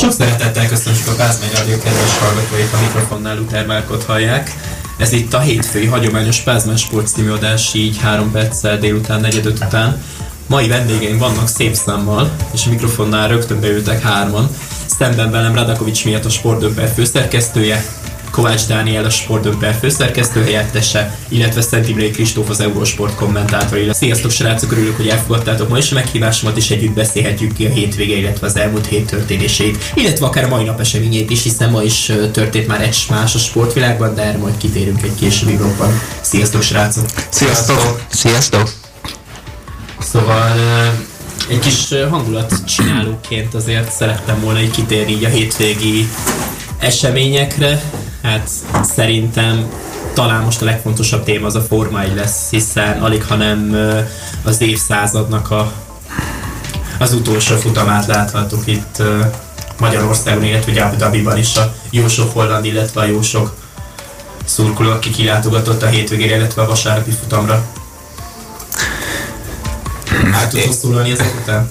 Sok szeretettel köszönjük a Pázmány Radio kedves hallgatóit, a mikrofonnál Luther Márkot hallják. Ez itt a hétfői hagyományos Pázmány Sports című adás, így három perccel délután, negyedöt után. Mai vendégeim vannak szép számmal, és a mikrofonnál rögtön beültek hárman. Szemben velem Radakovics miatt a sportdöbbel főszerkesztője, Kovács Dániel a sportdöbbel főszerkesztő helyettese, illetve Szent Imrei Kristóf az Eurosport kommentátor. Sziasztok srácok, örülök, hogy elfogadtátok ma is a meghívásomat, és együtt beszélhetjük ki a hétvége, illetve az elmúlt hét történéseit, illetve akár a mai nap eseményét is, hiszen ma is történt már egy más a sportvilágban, de erre majd kitérünk egy későbbi blogban. Sziasztok srácok! Sziasztok! Sziasztok! Szóval egy kis hangulatcsinálóként azért szerettem volna egy kitérni így a hétvégi eseményekre, Hát szerintem talán most a legfontosabb téma az a Forma 1 lesz, hiszen alig, hanem az évszázadnak a, az utolsó futamát láthattuk itt Magyarországon, illetve Abu Dhabiban is a jó sok holland, illetve a jó sok szurkoló, aki kilátogatott a hétvégére, illetve a vasárnapi futamra. Hát tudsz szólani ezek után?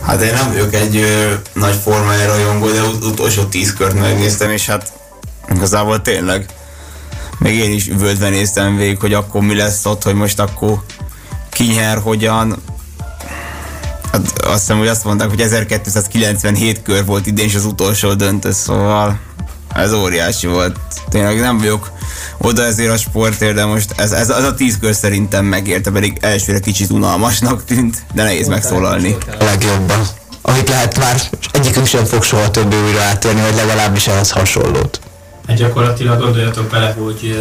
Hát én nem vagyok egy ö, nagy formája rajongó, de ut- utolsó tíz kört megnéztem, és hát Igazából tényleg. Még én is üvöltve néztem végig, hogy akkor mi lesz ott, hogy most akkor ki nyer, hogyan. Hát azt hiszem, hogy azt mondták, hogy 1297 kör volt idén is az utolsó döntő, szóval ez óriási volt. Tényleg nem vagyok oda ezért a sportért, de most ez, ez, ez a tíz kör szerintem megérte, pedig elsőre kicsit unalmasnak tűnt, de nehéz megszólalni. A legjobban. Amit lehet már egyikünk sem fog soha többé újra átérni, vagy legalábbis ehhez hasonlót. Hát gyakorlatilag gondoljatok bele, hogy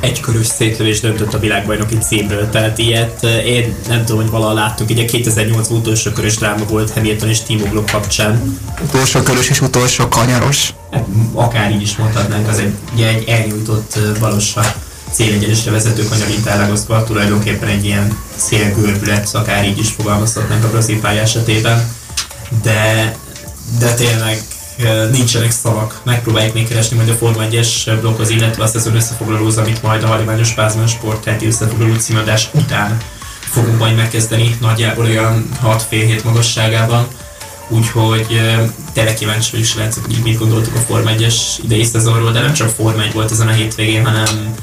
egy körös szétlövés döntött a világbajnoki címről, tehát ilyet én nem tudom, hogy valaha láttuk, ugye 2008 utolsó körös dráma volt Hamilton és Timo Glock kapcsán. Utolsó körös és utolsó kanyaros. Hát, akár így is mondhatnánk, az egy, ugye egy elnyújtott valósa célegyenesre vezető kanyarint ellagozva, tulajdonképpen egy ilyen szélgörbület, akár így is fogalmazhatnánk a brazil pálya esetében. De, de tényleg nincsenek szavak. Megpróbáljuk még keresni majd a Forma 1-es bloghoz, illetve a szezon összefoglalóz, amit majd a Hagyományos Pázmán Sport heti összefoglaló címadás után fogunk majd megkezdeni, nagyjából olyan 6 fél hét magasságában. Úgyhogy tényleg kíváncsi vagyok, srácok, hogy mit gondoltuk a Forma 1-es idei szezonról, de nem csak Forma 1 volt ezen a hétvégén, hanem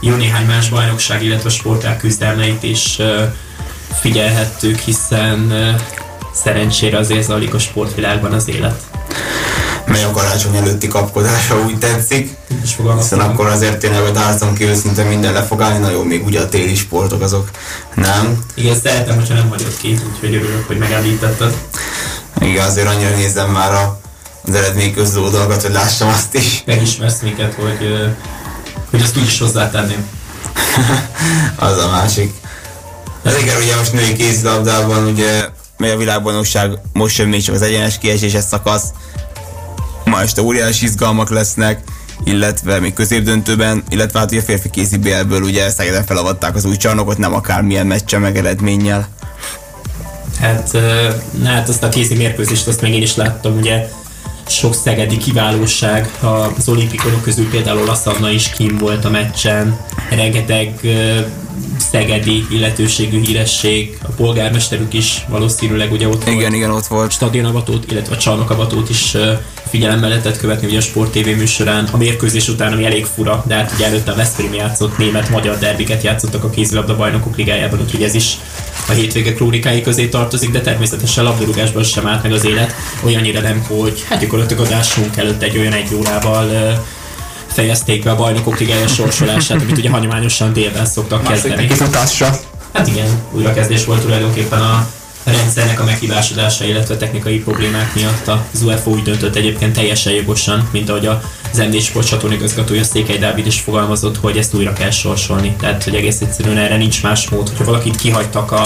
jó néhány más bajnokság, illetve sporták küzdelmeit is figyelhettük, hiszen szerencsére azért zajlik a sportvilágban az élet mely a karácsony előtti kapkodása úgy tetszik. Hiszen akkor azért tényleg, hogy álltam ki őszinte minden le fog állni, na jó, még ugye a téli sportok azok nem. Igen, szeretem, hogyha nem hagyott ki, úgyhogy örülök, hogy megemlítetted. Igen, azért annyira nézem már a, az eredmény közlő dolgokat, hogy lássam azt is. Megismersz minket, hogy, hogy azt úgy is hozzátenném. az a másik. Ez igen, ugye most női kézilabdában ugye mely a világbajnokság most sem még csak az egyenes kieséses szakasz, ma este óriási izgalmak lesznek, illetve még középdöntőben, illetve hát a férfi kézi BL-ből ugye Szegeden felavatták az új csarnokot, nem akármilyen meccse meg eredménnyel. Hát, hát azt a kézi mérkőzést azt még én is láttam, ugye sok szegedi kiválóság, az olimpikonok közül például Laszanna is kim volt a meccsen, rengeteg szegedi illetőségű híresség, a polgármesterük is valószínűleg ugye ott igen, volt. Igen, ott volt. Stadionavatót, illetve a csarnokavatót is figyelemmel lehetett követni ugye a Sport TV műsorán. A mérkőzés után, ami elég fura, de hát ugye előtte a Veszprém játszott, német-magyar derbiket játszottak a kézilabda bajnokok ligájában, úgyhogy ez is a hétvége krónikái közé tartozik, de természetesen labdarúgásban sem állt meg az élet, olyannyira nem, hogy hát gyakorlatilag adásunk előtt egy olyan egy órával fejezték be a bajnokok ligája sorsolását, amit ugye hagyományosan délben szoktak kezdeni. Hát igen, újrakezdés volt tulajdonképpen a rendszernek a meghibásodása, illetve technikai problémák miatt az UFO úgy döntött egyébként teljesen jogosan, mint ahogy a MD Sport csatorn igazgatója Székely Dávid is fogalmazott, hogy ezt újra kell sorsolni. Tehát, hogy egész egyszerűen erre nincs más mód, hogyha valakit kihagytak a,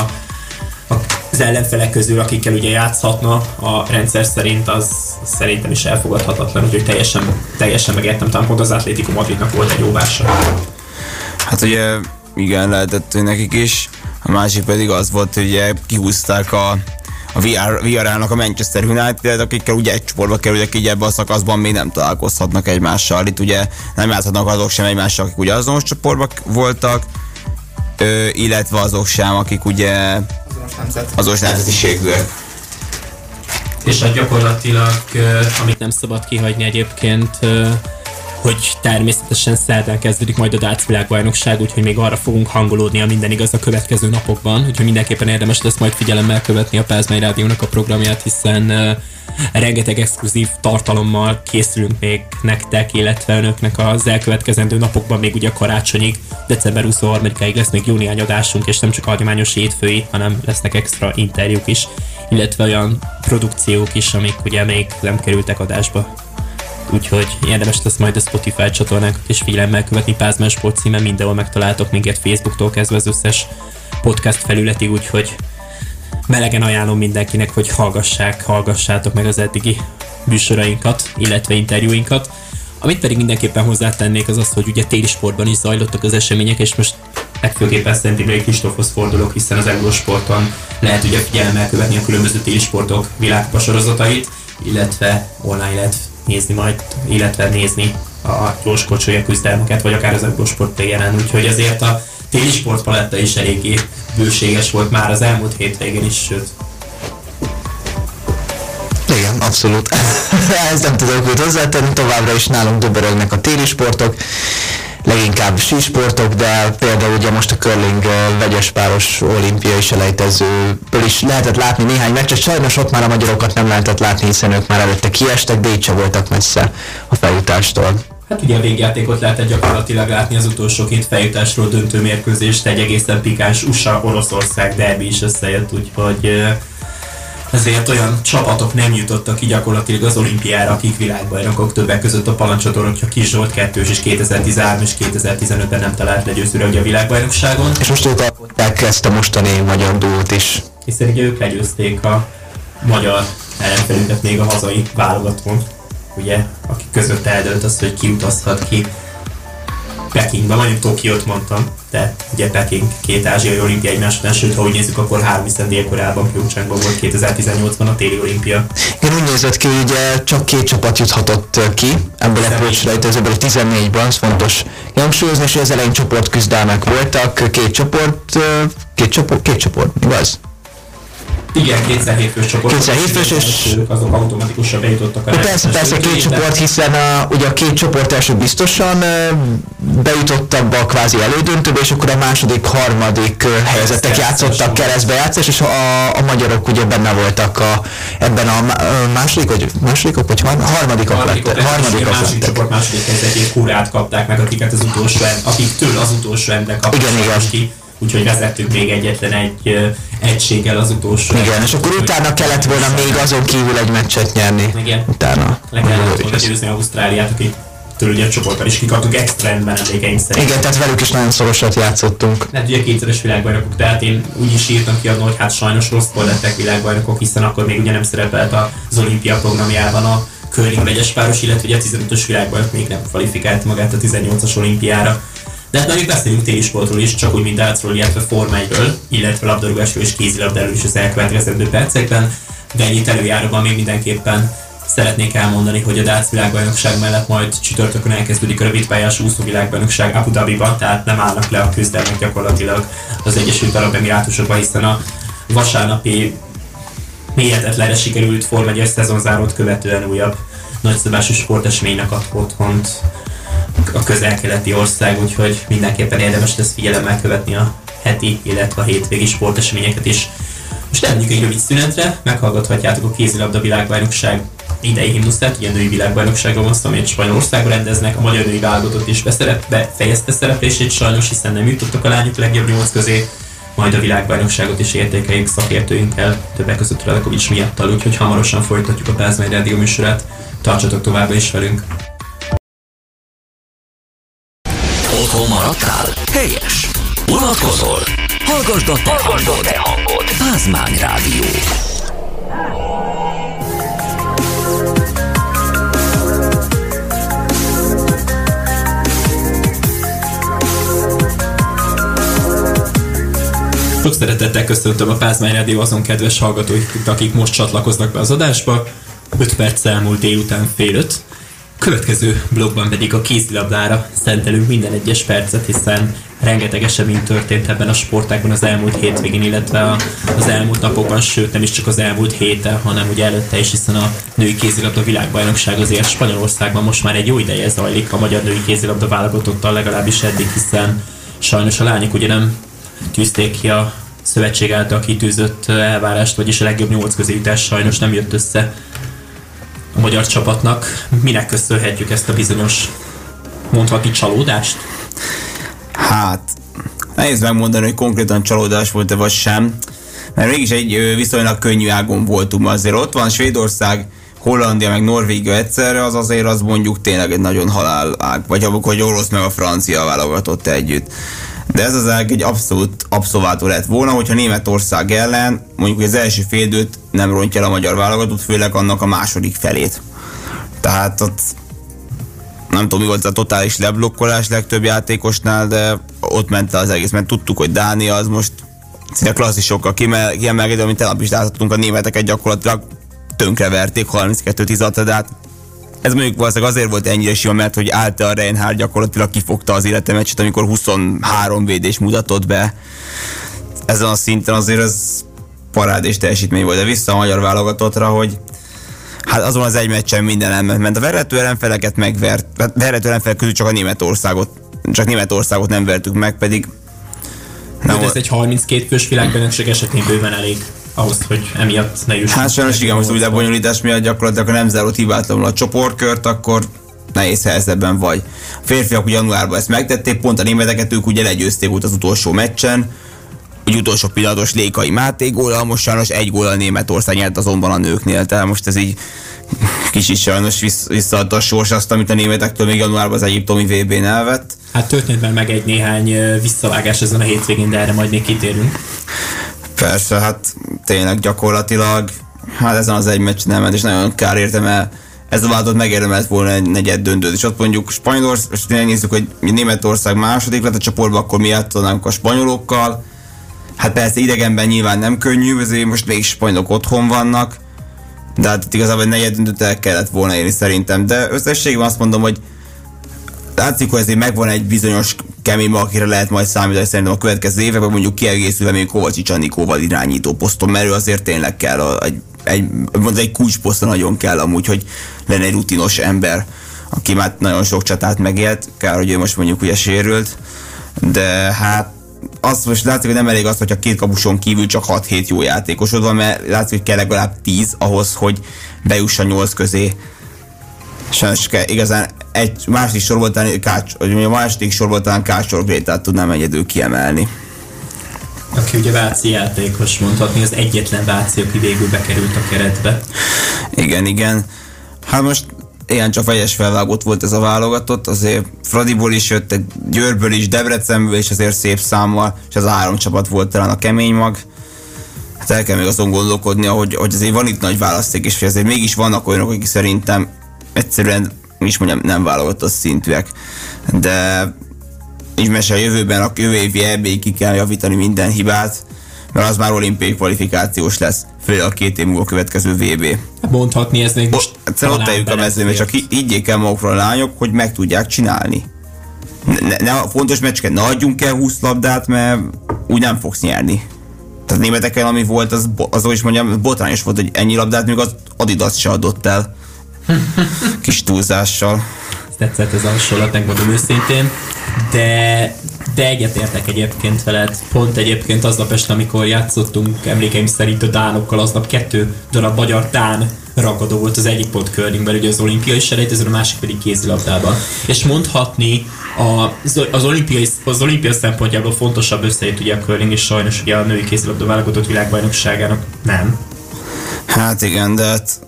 a az ellenfelek közül, akikkel ugye játszhatna a rendszer szerint, az szerintem is elfogadhatatlan, úgyhogy teljesen, teljesen megértem, talán pont az Atlético Madridnak volt egy óvása. Hát ugye igen, lehetett nekik is, a másik pedig az volt, hogy ugye kihúzták a a VR, VR-nak a Manchester United, akikkel ugye egy csoportba kerülnek így ebbe a szakaszban, még nem találkozhatnak egymással. Itt ugye nem játszhatnak azok sem egymással, akik ugye azonos csoportban voltak, ö, illetve azok sem, akik ugye azonos nemzetiségűek. És hát gyakorlatilag, amit nem szabad kihagyni egyébként, hogy természetesen szerdán kezdődik majd a Darts világbajnokság, úgyhogy még arra fogunk hangolódni, a minden igaz a következő napokban, úgyhogy mindenképpen érdemes lesz majd figyelemmel követni a Pázmány Rádiónak a programját, hiszen rengeteg exkluzív tartalommal készülünk még nektek, illetve önöknek az elkövetkezendő napokban, még ugye karácsonyig, december 23-ig lesz még júniány adásunk, és nem csak hagyományos hétfői, hanem lesznek extra interjúk is, illetve olyan produkciók is, amik ugye még nem kerültek adásba úgyhogy érdemes lesz majd a Spotify csatornákat és figyelemmel követni Pázmán Sport címen, mindenhol megtaláltok minket Facebooktól kezdve az összes podcast felületig, úgyhogy melegen ajánlom mindenkinek, hogy hallgassák, hallgassátok meg az eddigi műsorainkat, illetve interjúinkat. Amit pedig mindenképpen hozzátennék az az, hogy ugye téli sportban is zajlottak az események, és most legfőképpen Szentibrai Kristófhoz fordulok, hiszen az Eurosporton lehet ugye figyelemmel követni a különböző téli sportok világpasorozatait, illetve online lehet nézni majd, illetve nézni a gyorskocsolya küzdelmeket, vagy akár az Eurosport TN-en, úgyhogy azért a téli sportpaletta is eléggé bőséges volt már az elmúlt hétvégén is, sőt. Igen, abszolút. Ezt nem tudok hogy hozzátenni, továbbra is nálunk dobörögnek a téli sportok, leginkább sísportok, de például ugye most a curling vegyes páros olimpiai selejtezőből is lehetett látni néhány meccset, sajnos ott már a magyarokat nem lehetett látni, hiszen ők már előtte kiestek, de így sem voltak messze a feljutástól. Hát ugye a végjátékot lehetett gyakorlatilag látni az utolsó két feljutásról döntő mérkőzést, egy egészen pikáns USA-Oroszország derbi is összejött, úgyhogy ezért olyan csapatok nem jutottak ki gyakorlatilag az olimpiára, akik világbajnokok többek között a Palancsotor, hogyha Kis Zsolt 2 és 2013 és 2015-ben nem talált legyőzőre a világbajnokságon. És most ők alkották ezt a mostani magyar dúlt is. Hiszen ugye ők legyőzték a magyar ellenfelünket még a hazai válogatón, ugye, akik között eldölt az, hogy ki utazhat ki Pekingbe, mondjuk Tokiót mondtam, de ugye Peking két ázsiai olimpia egymás után, sőt, ha úgy nézzük, akkor három, hiszen Dél-Koreában, Pyeongchangban volt 2018-ban a téli olimpia. Igen, úgy nézett ki, hogy ugye csak két csapat juthatott ki ebből a pótselejtezőből, 14-ban, ez fontos hangsúlyozni, és az elején csoportküzdelmek voltak, két csoport, két csoport, két csoport, igaz? Igen, kétszer hétfős csoport. Kétszer hétfős, és... Azok automatikusan bejutottak a Persze, persze, két csoport, hiszen a, ugye a két csoport első biztosan bejutott abba a kvázi elődöntőbe, és akkor a második, harmadik helyezettek játszottak keresztbejátszás, és a, a magyarok ugye benne voltak a, ebben a második, vagy másodikok, vagy harmadikok, harmadikok lettek. Harmadikok lettek. Második csoport második helyzetét kurát kapták meg, akiket az utolsó, akiktől az utolsó ember kaptak igen, igen. ki úgyhogy vezettük még egyetlen egy egységgel az utolsó. Igen, és akkor utána kellett volna még azon kívül egy meccset nyerni. Igen. Utána. Le kellett volna győzni Ausztráliát, akik től ugye a csoportban is kikaptuk extra rendben emlékeink szerint. Igen, tehát velük is nagyon szorosat játszottunk. Hát ugye kétszeres világbajnokok, tehát én úgy is írtam ki hogy hát sajnos rossz lettek világbajnokok, hiszen akkor még ugye nem szerepelt az olimpia programjában a curling vegyes páros, illetve ugye a 15-ös világbajnok még nem kvalifikált magát a 18-as olimpiára. De hát még beszéljünk télisportról is, csak úgy, mint dátszról, illetve Form 1 illetve labdarúgásról és kézilabdáról is az elkövetkezendő percekben. De ennyit előjáróban még mindenképpen szeretnék elmondani, hogy a Dác világbajnokság mellett majd csütörtökön elkezdődik a rövidpályás úszó világbajnokság Abu Dhabiban, tehát nem állnak le a küzdelmek gyakorlatilag az Egyesült Arab Emirátusokban, hiszen a vasárnapi mélyhetetlenre sikerült Form 1 szezonzárót követően újabb nagyszabású sporteseménynek ad otthont a közel-keleti ország, úgyhogy mindenképpen érdemes lesz figyelemmel követni a heti, illetve a hétvégi sporteseményeket is. Most elmegyünk egy rövid szünetre, meghallgathatjátok a kézilabda világbajnokság idei himnuszát, ugye női világbajnokságról van szó, amit Spanyolországban rendeznek, a magyar női válogatott is beszerep, befejezte szereplését sajnos, hiszen nem jutottak a lányok legjobb nyolc közé, majd a világbajnokságot is értékeljük szakértőinkkel, többek között Radakovics miattal, úgyhogy hamarosan folytatjuk a Pázmány Rádió műsorát. Tartsatok továbbra is velünk! Otthon maradtál? Helyes! Unatkozol? Hallgasd a te hangod! Te hangod. Pázmány Rádió. Sok szeretettel köszöntöm a Pázmány Rádió azon kedves hallgatóit, akik most csatlakoznak be az adásba. 5 perc elmúlt délután fél öt. Következő blogban pedig a kézilabdára szentelünk minden egyes percet, hiszen rengeteg esemény történt ebben a sportágban az elmúlt hétvégén, illetve az elmúlt napokban, sőt nem is csak az elmúlt héten, hanem ugye előtte is, hiszen a női kézilabda világbajnokság azért Spanyolországban most már egy jó ideje zajlik a magyar női kézilabda válogatottal legalábbis eddig, hiszen sajnos a lányok ugye nem tűzték ki a szövetség által kitűzött elvárást, vagyis a legjobb nyolc közé jutás sajnos nem jött össze magyar csapatnak. Minek köszönhetjük ezt a bizonyos mondhatni csalódást? Hát, nehéz megmondani, hogy konkrétan csalódás volt-e vagy sem, mert mégis egy viszonylag könnyű ágon voltunk. Azért ott van Svédország, Hollandia meg Norvégia egyszerre, az azért az mondjuk tényleg egy nagyon halál ág, vagy hogy orosz meg a francia válogatott együtt. De ez az ág egy abszolút abszolvátó lett volna, hogyha Németország ellen mondjuk az első féldőt nem rontja el a magyar válogatott, főleg annak a második felét. Tehát ott nem tudom, mi volt a totális leblokkolás legtöbb játékosnál, de ott ment az egész, mert tudtuk, hogy Dánia az most szinte klasszisokkal kiemelkedő, amit tegnap is láthattunk, a németeket gyakorlatilag tönkreverték 32-16, de hát ez mondjuk valószínűleg azért volt ennyire sima, mert hogy állt a Reinhardt gyakorlatilag kifogta az életemeccset, amikor 23 védés mutatott be. Ezen a szinten azért ez parádés teljesítmény volt, de vissza a magyar válogatottra, hogy hát azon az egy meccsen minden elment, mert a verhető ellenfeleket megvert, hát verhető ellenfelek közül csak a Németországot, csak Németországot nem vertük meg, pedig nem ez egy 32 fős világbajnokság esetén bőven elég ahhoz, hogy emiatt ne jussunk. Hát sajnos igen, most úgy lebonyolítás miatt gyakorlatilag, ha nem zárult hibátlanul a csoportkört, akkor nehéz helyzetben vagy. A férfiak januárban ezt megtették, pont a németeket ők ugye legyőzték volt az utolsó meccsen, úgy utolsó pillanatos Lékai Máté góla, most sajnos egy góla Németország nyert azonban a nőknél, tehát most ez így kicsit sajnos visszaadta a sors azt, amit a németektől még januárban az egyiptomi VB-n elvett. Hát történt meg egy néhány visszavágás ezen a hétvégén, de erre majd még kitérünk. Persze, hát tényleg gyakorlatilag, hát ezen az egy meccs nem és nagyon kár értem el, ez a vállalat megérdemelt volna egy negyed döntőt, és ott mondjuk Spanyolország, és nézzük, hogy Németország második lett a csoportban, akkor mi játszanánk a spanyolokkal. Hát persze idegenben nyilván nem könnyű, ezért most még spanyolok otthon vannak, de hát igazából egy negyed döntőt el kellett volna érni szerintem. De összességében azt mondom, hogy látszik, hogy ezért megvan egy bizonyos kemény, akire lehet majd számítani szerintem a következő években, mondjuk kiegészülve még Kovácsics Anikóval irányító poszton, mert ő azért tényleg kell a, egy, egy, mondjuk egy kulcsposzton nagyon kell amúgy, hogy lenne egy rutinos ember, aki már nagyon sok csatát megélt, kár, hogy ő most mondjuk ugye sérült, de hát azt most látszik, hogy nem elég az, hogyha két kapuson kívül csak 6-7 jó játékosod van, mert látszik, hogy kell legalább 10 ahhoz, hogy bejuss a 8 közé. Sajnos igazán egy második sorból talán, kács, a második sorból talán Kácsor Grétát tudnám egyedül kiemelni. Aki ugye Váci játékos mondhatni, az egyetlen Váci, aki végül bekerült a keretbe. Igen, igen. Hát most ilyen csak vegyes felvágott volt ez a válogatott, azért Fradiból is jött, Győrből is, Debrecenből is azért szép számmal, és az a három csapat volt talán a kemény mag. Hát el kell még azon gondolkodni, hogy, hogy azért van itt nagy választék, és azért mégis vannak olyanok, akik szerintem egyszerűen is mondjam, nem válogatott szintűek. De így mese a jövőben, a jövő évi eb ki kell javítani minden hibát, mert az már olimpiai kvalifikációs lesz, főleg a két év múlva következő VB. Mondhatni ez még most. Egyszerűen ott eljük a mezőbe, csak higgyék el magukról a lányok, hogy meg tudják csinálni. Ne, ne fontos meccseket ne adjunk el 20 labdát, mert úgy nem fogsz nyerni. Tehát németeken, ami volt, az, az is mondjam, botrányos volt, hogy ennyi labdát még az Adidas se adott el. Kis túlzással. Tetszett ez a hasonlat, megmondom őszintén. De, de egyetértek egyébként veled. Pont egyébként aznap este, amikor játszottunk, emlékeim szerint a Dánokkal, aznap kettő darab magyar Dán ragadó volt az egyik pont curlingben, ugye az olimpiai selejtezőn, a másik pedig kézilabdában. És mondhatni, az, az, olimpiai, az olimpia szempontjából fontosabb összejött ugye a curling, és sajnos ugye a női kézilabda válogatott világbajnokságának nem. Hát igen, de hát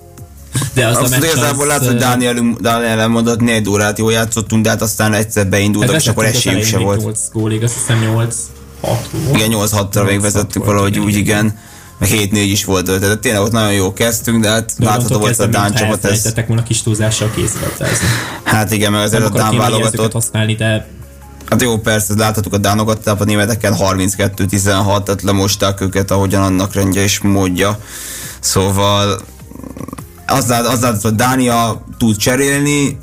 de az Azt a igazából látsz, hogy Daniel, Daniel mondott, négy órát jól játszottunk, de hát aztán egyszer beindultak, és akkor esélyük se volt. 8 gólig, azt hiszem 8 6 Igen, 8-6-ra még vezettük valahogy úgy, igen. Meg 7 4 is volt, tehát tényleg ott nagyon jó kezdtünk, de hát látható volt a Dán csapat. Ez... Volna kis túlzással készültezni. Hát igen, meg azért a Dán válogatott. használni, de Hát jó, persze, láthatjuk a Dánokat, tehát a németeken 32-16, tehát lemosták őket, ahogyan annak rendje és módja. Szóval az lát, az lát, hogy Dánia tud cserélni,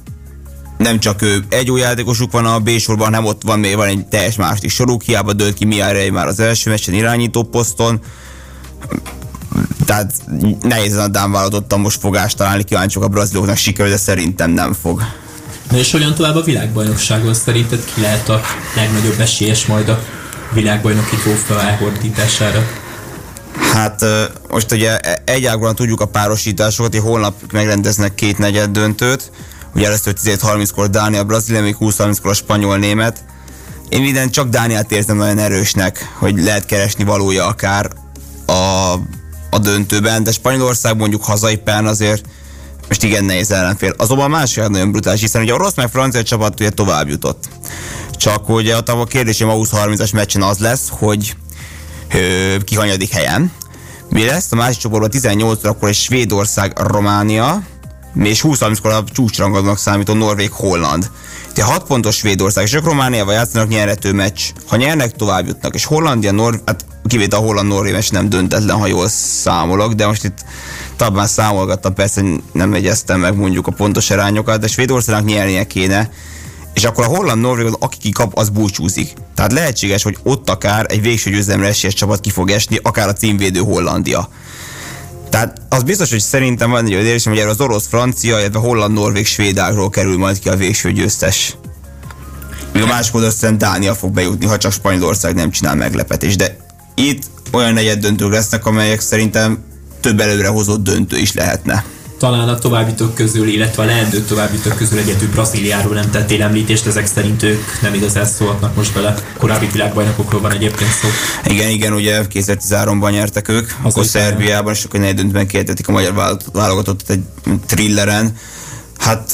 nem csak ő, egy új játékosuk van a B sorban, hanem ott van még van egy teljes második soruk, hiába dölt ki Miárai már az első meccsen irányító poszton. Tehát nehéz a Dán vállalatottan most fogást találni, kíváncsiak a braziloknak sikerül, de szerintem nem fog. Na és olyan tovább a világbajnokságon szerinted ki lehet a legnagyobb esélyes majd a világbajnoki trófea elhordítására? Hát most ugye e- egyáltalán tudjuk a párosításokat, hogy holnap megrendeznek két negyed döntőt. Ugye először 17.30-kor Dánia, Brazília, még 20.30-kor a spanyol-német. Én minden csak Dániát érzem nagyon erősnek, hogy lehet keresni valója akár a, a döntőben, de Spanyolország mondjuk hazai pán azért most igen nehéz ellenfél. Azonban másik nagyon brutális, hiszen ugye a rossz meg francia csapat ugye tovább jutott. Csak ugye a kérdésem a 20-30-as meccsen az lesz, hogy ö, ki hanyadik helyen. Mi lesz? A másik csoportban 18 akkor egy Svédország, Románia, és 20 kor a csúcsrangadónak számító Norvég-Holland. De 6 pontos Svédország, és ők Romániával játszanak nyerető meccs. Ha nyernek, tovább jutnak. És Hollandia, Nor- hát kivét a holland norvég nem döntetlen, ha jól számolok, de most itt talán számolgattam, persze nem egyeztem meg mondjuk a pontos arányokat, de Svédországnak nyernie kéne, és akkor a holland norvég aki kikap, az búcsúzik. Tehát lehetséges, hogy ott akár egy végső győzelemre esélyes csapat ki fog esni, akár a címvédő Hollandia. Tehát az biztos, hogy szerintem van egy érzésem, hogy erről az orosz, francia, illetve holland, norvég, svédákról kerül majd ki a végső győztes. Míg a másik oldalon Dánia fog bejutni, ha csak Spanyolország nem csinál meglepetés. De itt olyan negyed döntők lesznek, amelyek szerintem több előre hozott döntő is lehetne talán a továbbítók közül, illetve a leendő továbbítók közül egyetül Brazíliáról nem tettél említést, ezek szerint ők nem igazán szólhatnak most bele. Korábbi világbajnokokról van egyébként szó. Igen, igen, ugye 2013-ban nyertek ők, Az akkor Szerbiában, és akkor döntőben kértetik a magyar válogatottat egy thrilleren. Hát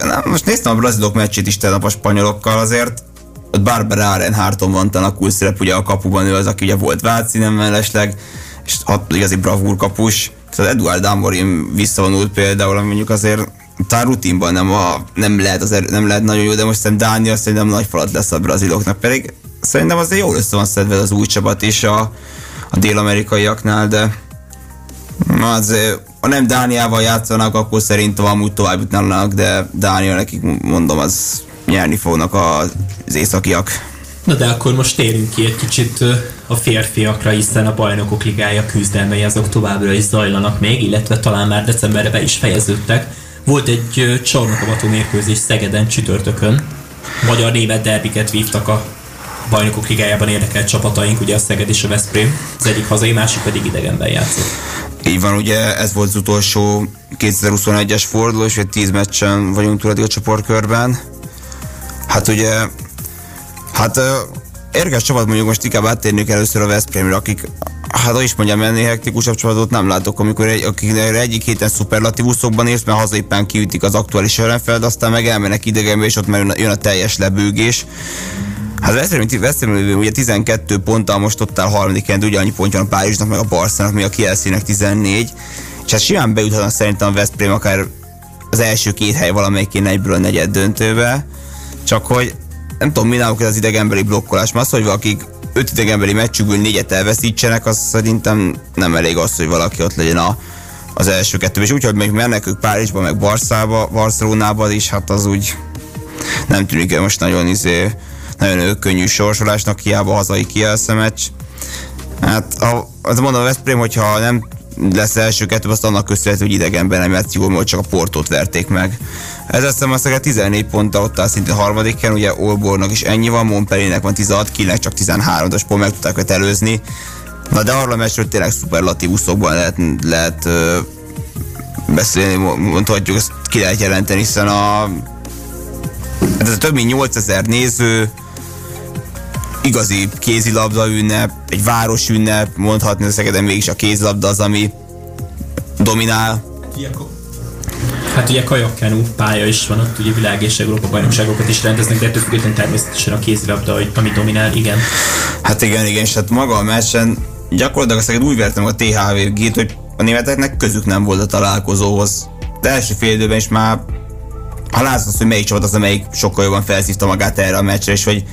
na, most néztem a brazilok meccsét is tegnap a spanyolokkal, azért ott Barbara Arenharton van talán a ugye a kapuban ő az, aki ugye volt Váci, nem mellesleg, és hat igazi bravúr kapus Szóval Eduard Amorim visszavonult például, ami mondjuk azért talán rutinban nem, a, nem, lehet az, nem lehet nagyon jó, de most szerintem Dánia szerintem nagy falat lesz a braziloknak, pedig szerintem azért jól össze van szedve az új csapat is a, a dél-amerikaiaknál, de azért, ha nem Dániával játszanak, akkor szerintem amúgy tovább jutnának, de Dánia nekik mondom, az nyerni fognak az északiak. Na de akkor most térjünk ki egy kicsit a férfiakra, hiszen a bajnokok ligája küzdelmei azok továbbra is zajlanak még, illetve talán már decemberre be is fejeződtek. Volt egy csarnokavató mérkőzés Szegeden csütörtökön. Magyar-német derbiket vívtak a bajnokok ligájában érdekelt csapataink, ugye a Szeged és a Veszprém. Az egyik hazai, másik pedig idegenben játszott. Így van, ugye ez volt az utolsó 2021-es forduló, és egy 10 meccsen vagyunk túl a csoportkörben. Hát ugye Hát érdekes csapat mondjuk most inkább áttérnék először a Veszprémre, akik hát hogy is mondjam, ennél hektikusabb csapatot nem látok, amikor egy, akik egyik héten szuperlatívuszokban érsz, mert hazaéppen kiütik az aktuális ellenfel, aztán meg elmennek idegenbe, és ott már jön a teljes lebőgés. Hát Veszprém, Veszprém ugye 12 ponttal most ott áll harmadik de ugyanannyi pontja a Párizsnak, meg a Barszának, meg a Kielszének 14. És hát simán bejuthatnak szerintem a Veszprém akár az első két hely valamelyik kéne egyből a negyed döntőbe. Csak hogy nem tudom, mi náluk ez az idegenbeli blokkolás, mert az, hogy akik öt idegenbeli meccsükből négyet elveszítsenek, az szerintem nem elég az, hogy valaki ott legyen a, az első kettő. És úgy, hogy még mennek ők Párizsba, meg Barszába, Barcelonába is, hát az úgy nem tűnik most nagyon izé, nagyon könnyű sorsolásnak, hiába hazai kielsze meccs. Hát, a, az mondom, a Veszprém, hogyha nem lesz első kettő, azt annak köszönhető, hogy idegenben nem játszik jól, csak a portót verték meg. Ez azt hiszem, azt 14 ponttal ott áll szintén harmadikén, ugye Olbornak is ennyi van, Montpelliernek van 16, Kielnek csak 13, de pont meg tudták őt előzni. Na de arra a meccsről tényleg szuperlatívuszokban lehet, lehet ö, beszélni, mondhatjuk, ezt ki lehet jelenteni, hiszen a, hát ez a több mint 8000 néző, igazi kézilabda ünnep, egy város ünnep, mondhatni a Szegeden mégis a kézilabda az, ami dominál. Hát ugye kajakkenu pálya is van, ott ugye világ és Európa bajnokságokat is rendeznek, de ettől függetlenül természetesen a kézilabda, ami dominál, igen. Hát igen, igen, és hát maga a meccsen gyakorlatilag Szeged úgy vertem a THV-t, hogy a németeknek közük nem volt a találkozóhoz. De első fél időben is már ha látszott, hogy melyik csapat az, amelyik sokkal jobban felszívta magát erre a meccsre, és hogy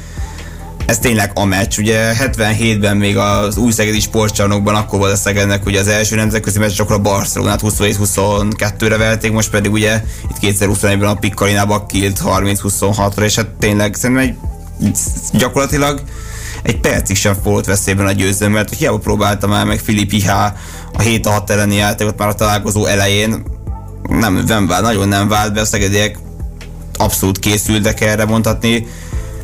ez tényleg a meccs. Ugye 77-ben még az új szegedi sportcsarnokban akkor volt a Szegednek ugye az első nemzetközi meccs, akkor a Barcelonát 27-22-re verték, most pedig ugye itt 2021-ben a Pikkalinában kilt 30-26-ra, és hát tényleg szerintem egy gyakorlatilag egy percig sem volt veszélyben a győző, mert hiába próbálta már meg Filip Ihá a 7 6 elleni játékot már a találkozó elején, nem, nem vált, nagyon nem vált be, a szegediek abszolút készültek erre mondhatni,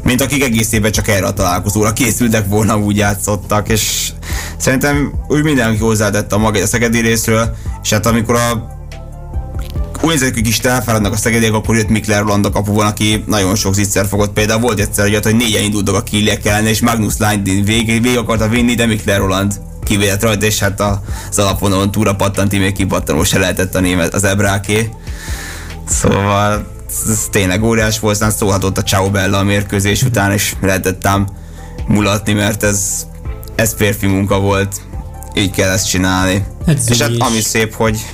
mint akik egész évben csak erre a találkozóra készültek volna, úgy játszottak, és szerintem úgy mindenki hozzátett a maga a szegedi részről, és hát amikor a úgy nézett, hogy elfáradnak a szegediek, akkor jött Mikler Roland a kapuban, aki nagyon sok zicser fogott. Például volt egyszer, hogy, hogy négyen indultak a killek ellen, és Magnus Lindin végig, végig akarta vinni, de Mikler Roland kivélet rajta, és hát az alapvonalon túra pattanti, még kipattanó se lehetett a német az ebráké. Szóval ez tényleg óriás volt, aztán szólhatott a Ciao Bella a mérkőzés után, és lehetett ám mulatni, mert ez, ez férfi munka volt, így kell ezt csinálni. Hát és hát ami szép, hogy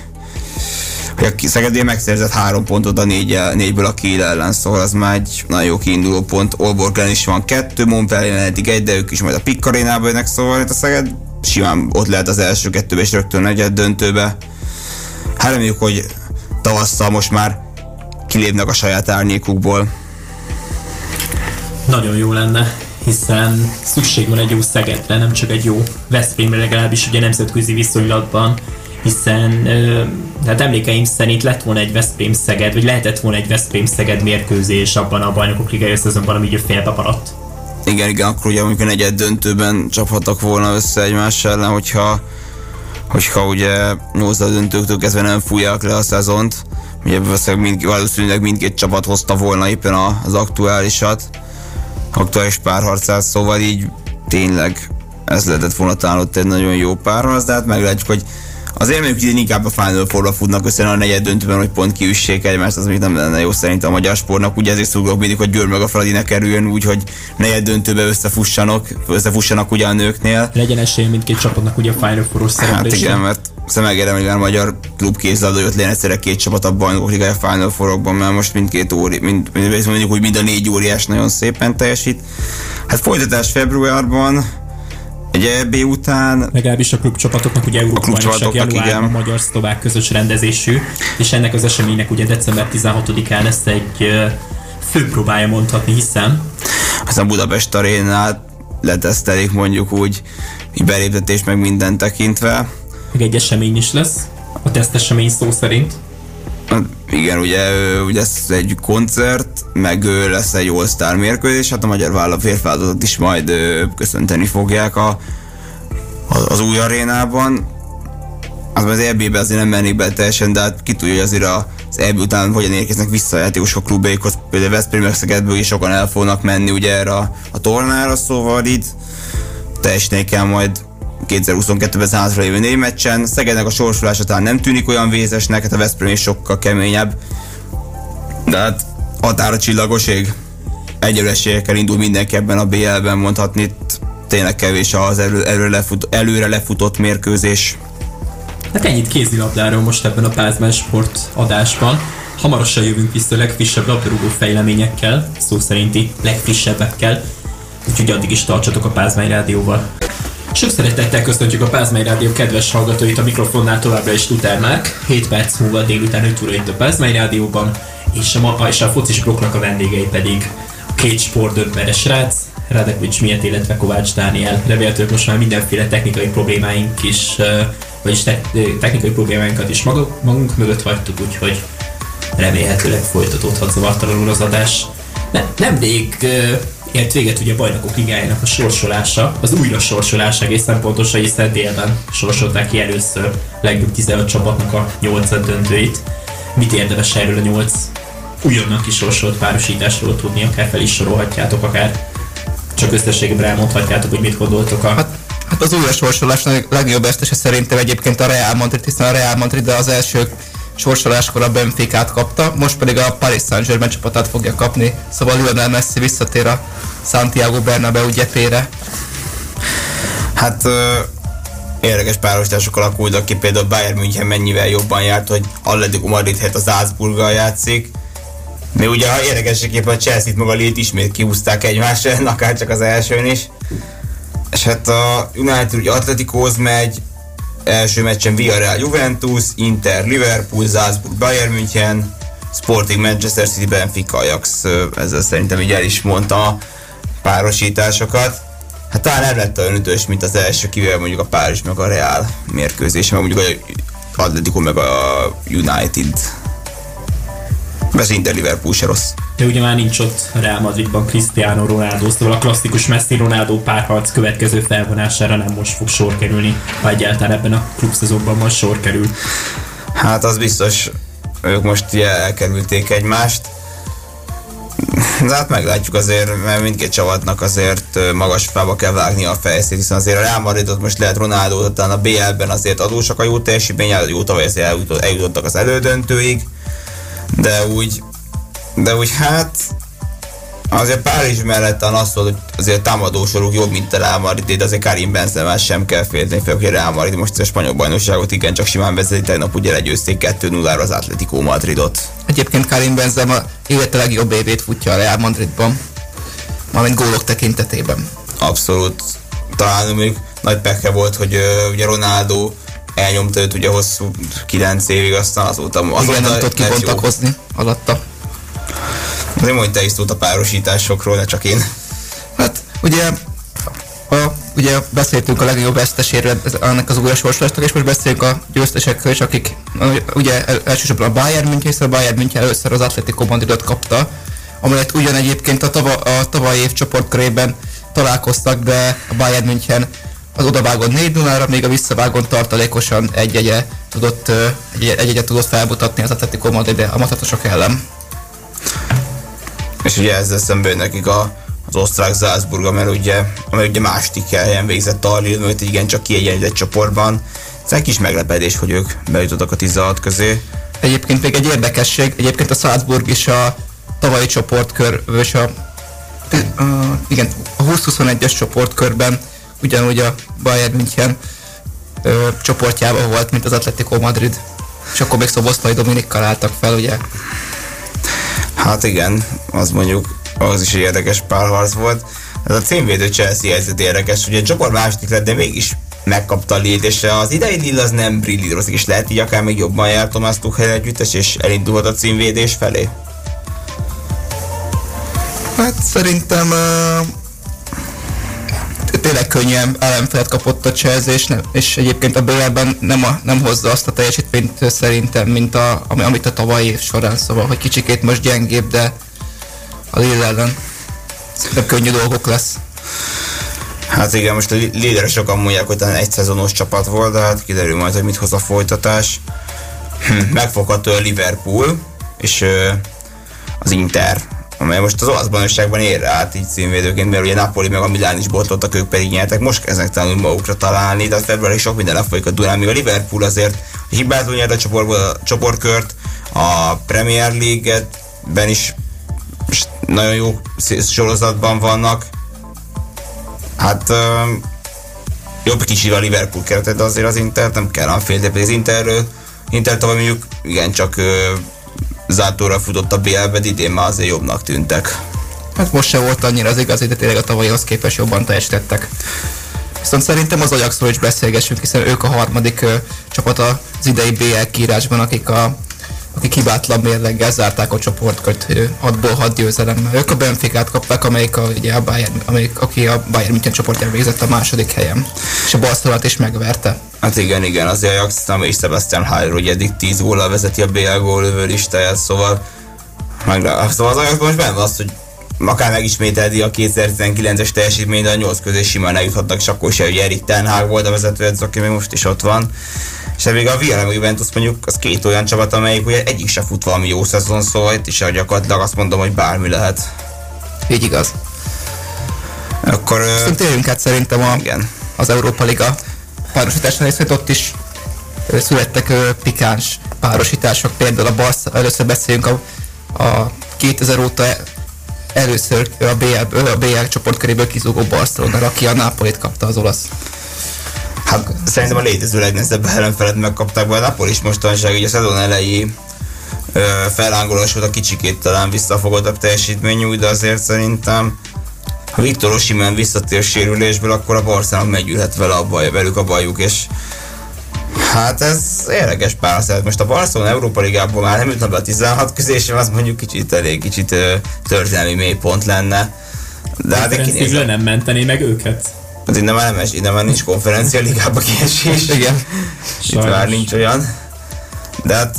hogy a Szegedé megszerzett három pontot a négy, négyből a Kiel ellen, szóval az már egy nagyon jó kiinduló pont. Olborgen is van kettő, Montpellier eddig egy, de ők is majd a Pikkarénába jönnek, szóval itt a Szeged simán ott lehet az első kettőbe és rögtön negyed döntőbe. Hát reméljük, hogy tavasszal most már kilépnek a saját árnyékukból. Nagyon jó lenne, hiszen szükség van egy jó Szegedre, nem csak egy jó Veszprémre legalábbis ugye nemzetközi viszonylatban, hiszen hát emlékeim szerint lett volna egy Veszprém Szeged, vagy lehetett volna egy Veszprém Szeged mérkőzés abban a bajnokok ligája szezonban, ami így félbe maradt. Igen, igen, akkor ugye amikor negyed döntőben csaphattak volna össze egymás ellen, hogyha hogyha ugye nyolcad döntőktől kezdve nem fújják le a szezont, ugye mind, valószínűleg mindkét csapat hozta volna éppen az aktuálisat, aktuális párharcát, szóval így tényleg ez lehetett volna talán ott egy nagyon jó párharc, de hát meglátjuk, hogy Azért mondjuk, hogy inkább a Final four futnak össze a negyed döntőben, hogy pont kiüssék egymást, az még nem lenne jó szerintem a magyar sportnak. Ugye ezért szurkolok mindig, hogy Győr meg a Fradi ne kerüljön úgy, hogy negyed döntőbe összefussanak, összefussanak ugye a nőknél. Legyen esély mindkét csapatnak ugye a Final Four-os Hát igen, mert szemegére, hogy a magyar klub kézlabda jött legyen egyszerre két csapat a bajnokok ligája Final Four-okban, mert most mindkét óri, mind, mind, mondjuk, hogy mind a négy óriás nagyon szépen teljesít. Hát folytatás februárban, egy EB után... Legalábbis a klubcsapatoknak ugye Európa Bajnokság januárban magyar-szlovák közös rendezésű, és ennek az eseménynek ugye december 16-án lesz egy főpróbája mondhatni, hiszen... Az a Budapest arénát letesztelik mondjuk úgy, így beléptetés meg minden tekintve. Meg egy esemény is lesz, a tesztesemény szó szerint. Hát igen, ugye, ugye ez egy koncert, meg lesz egy All-Star mérkőzés, hát a magyar vállal férfázatot is majd köszönteni fogják a, az új arénában. Az az EB-be azért nem mennék be teljesen, de hát ki tudja, hogy azért az EB után hogyan érkeznek vissza a játékosok klubjaikhoz, például Veszprém Szegedből is sokan el fognak menni ugye erre a, a tornára, szóval itt teljesíteni kell majd 2022-ben százra lévő négy meccsen. Szegednek a sorsolása talán nem tűnik olyan vézesnek, hát a Veszprém is sokkal keményebb. De hát határa csillagoség. Egyelő esélyekkel indul mindenki ebben a BL-ben mondhatni. Itt tényleg kevés az elő, előre, lefut, előre lefutott mérkőzés. Hát ennyit kézilabdáról most ebben a Pázmán Sport adásban. Hamarosan jövünk vissza a legfrissebb labdarúgó fejleményekkel, szó szerinti legfrissebbekkel, úgyhogy addig is tartsatok a Pázmány Rádióval. Sok szeretettel köszöntjük a Pázmány Rádió kedves hallgatóit a mikrofonnál továbbra is Luther Márk. 7 perc múlva délután 5 óra itt a Pázmány Rádióban, és a, és a focis blokknak a vendégei pedig két sportdöntmere srác, Radekovics miatt, illetve Kovács Dániel. Remélhetőleg most már mindenféle technikai problémáink is, vagyis te, technikai problémáinkat is magunk, magunk mögött hagytuk, úgyhogy remélhetőleg folytatódhat zavartalanul az adás. Ne, nemrég ért véget ugye a bajnokok ligájának a sorsolása, az újra sorsolás egészen pontosan, hiszen délben sorsolták ki először legjobb 15 csapatnak a 8 döntőit. Mit érdemes erről a 8 újonnan kisorsolt párosításról tudni, akár fel is sorolhatjátok, akár csak összességében elmondhatjátok, hogy mit gondoltok a hát, hát az újra sorsolás legjobb esztese szerintem egyébként a Real Madrid, hiszen a Real Madrid de az első sorsoláskor a Benficát kapta, most pedig a Paris Saint-Germain csapatát fogja kapni, szóval Lionel Messi visszatér a Santiago Bernabeu gyepére. Hát ö, érdekes párosítások alakultak ki, például Bayern München mennyivel jobban járt, hogy Atletico Madrid helyett az Salzburggal játszik, Mi ugye ha érdekességképpen a Chelsea-t maga lét ismét kihúzták egymásra, akár csak az elsőn is. És hát a United ugye Atletikóz megy, első meccsen Villarreal Juventus, Inter Liverpool, Salzburg Bayern München, Sporting Manchester City Benfica Ajax, ezzel szerintem így el is mondta a párosításokat. Hát talán nem lett olyan ütős, mint az első, kivéve mondjuk a Párizs meg a Real mérkőzés, meg mondjuk a Atletico meg a United. Ez Inter Liverpool se rossz. De ugye már nincs ott Real Madridban Cristiano Ronaldo, szóval a klasszikus Messi-Ronaldo párharc következő felvonására nem most fog sor kerülni, ha egyáltalán ebben a klubszezonban most sor kerül. Hát az biztos, ők most elkerülték egymást. De hát meglátjuk azért, mert mindkét csapatnak azért magas fába kell vágni a fejszét, hiszen azért a Real Madridot most lehet Ronaldo, után a BL-ben azért adósak a jó teljesítmény, jó tavaly eljutottak az elődöntőig, de úgy, de úgy hát Azért Párizs mellett az, hogy azért támadósoruk jobb, mint a Real Madrid, de azért Karim Benzema sem kell félni, fel, hogy a Real Madrid most a spanyol bajnokságot igen csak simán vezeti, tegnap ugye legyőzték 2-0-ra az Atletico Madridot. Egyébként Karim Benzema élete legjobb évét futja a Real Madridban, mármint gólok tekintetében. Abszolút. Talán még nagy pekhe volt, hogy uh, ugye Ronaldo elnyomta őt ugye hosszú 9 évig, aztán azóta... azóta igen, nem tudott kibontakozni alatta. Nem mondj te is a párosításokról, ne csak én. Hát ugye a, ugye beszéltünk a legjobb veszteséről ennek az újra sorsolásnak, és most beszélünk a győztesekről is, akik ugye elsősorban a Bayern München, hiszen a Bayern München először az Atletico Madridot kapta, amelyet ugyan egyébként a, tava, a tavalyi év csoportkörében találkoztak, de a Bayern München az odavágon 4 0 még a visszavágon tartalékosan egy egye tudott, egy, egy egyet tudott felmutatni az Atletico Madrid a matatosok ellen. És ugye ezzel szemben nekik a, az osztrák Salzburg, mert ugye, amely ugye második helyen végzett a Lille, mert igen csak kiegyenlített csoportban. Ez egy kis meglepedés, hogy ők bejutottak a 16 közé. Egyébként még egy érdekesség, egyébként a Salzburg is a tavalyi csoportkör, és a, a igen, a 20-21-es csoportkörben ugyanúgy a Bayern München ö, csoportjában volt, mint az Atletico Madrid. És akkor még Szoboszlai Dominikkal álltak fel, ugye Hát igen, az mondjuk az is egy érdekes párharc volt. Ez a címvédő Chelsea helyzet érdekes, ugye a csoport második lett, de mégis megkapta a lét, és az idei Lille az nem brillírozik, és lehet így akár még jobban jár Thomas Tuchel együttes, és elindulhat a címvédés felé? Hát szerintem uh, tényleg könnyen ellenfelet kapott a Chelsea, és, nem, és egyébként a BL-ben nem, a, nem hozza azt a teljesítményt szerintem, mint a, amit a tavalyi év során, szóval, hogy kicsikét most gyengébb, de a Lille ellen de könnyű dolgok lesz. Hát igen, most a Lille sokan mondják, hogy egy szezonos csapat volt, de hát kiderül majd, hogy mit hoz a folytatás. Hm, megfogható a Liverpool, és az Inter amely most az olasz bajnokságban ér át így címvédőként, mert ugye Napoli meg a Milán is boltoltak, ők pedig nyertek, most kezdnek tanulni magukra találni, tehát februári sok minden lefolyik a Dunán, míg a Liverpool azért hibától nyert a, csoport, a csoportkört, a Premier League-ben is nagyon jó sorozatban vannak. Hát jobb kicsi a Liverpool keretet, de azért az Inter nem kell fél, de az Interről, Inter tavaly mondjuk igen, csak zátóra futott a BL-be, idén már azért jobbnak tűntek. Hát most se volt annyira az igazi, de tényleg a tavalyhoz képest jobban teljesítettek. Viszont szerintem az Ajaxról is beszélgessünk, hiszen ők a harmadik ö, csapat az idei BL kiírásban, akik a akik hibátlan mérleggel zárták a csoportkört 6-ból 6 győzelemmel. Ők a Benficát kapták, amelyik a, ugye a Bayern, amelyik, aki a Bayern München csoportján végzett a második helyen. És a Barcelonát is megverte. Hát igen, igen, az Ajax és Sebastian Haller, hogy eddig 10 góllal vezeti a BL gólövő listáját, szóval meg, szóval az Ajax most benne az, hogy akár megismételdi a 2019-es teljesítményt, de a 8 közé simán eljuthatnak, és akkor se, hogy Erik Ten Hag volt a vezető, aki még most is ott van. És még a Villarreal Juventus mondjuk az két olyan csapat, amelyik ugye egyik se fut valami jó szezon, szóval itt is gyakorlatilag azt mondom, hogy bármi lehet. Így igaz. Akkor... Viszont térjünk át szerintem a, igen. az Európa Liga párosításra részét, ott is születtek pikáns párosítások, például a Barca, először beszéljünk a, a 2000 óta először a BL, a BL csoport köréből kizúgó Barcelona, aki a Napolit kapta az olasz. Hát szerintem a létező legnehezebb ellenfelet megkapták be a Napoli is mostanság, ugye a szezon elejé fellángolás volt a kicsikét talán visszafogottabb teljesítményű, de azért szerintem ha Viktor Osimen visszatér sérülésből, akkor a Barszának megülhet vele a baj, velük a bajuk, és Hát ez érdekes párszert. Most a Barcelona Európa Ligában már nem jutna be a 16 közé, és az mondjuk kicsit elég kicsit ö, történelmi mélypont lenne. De hát kinézem. nem mentené meg őket? Hát innen már nem es, innen már nincs konferencia ligába kiesés. Igen. Itt már nincs olyan. De hát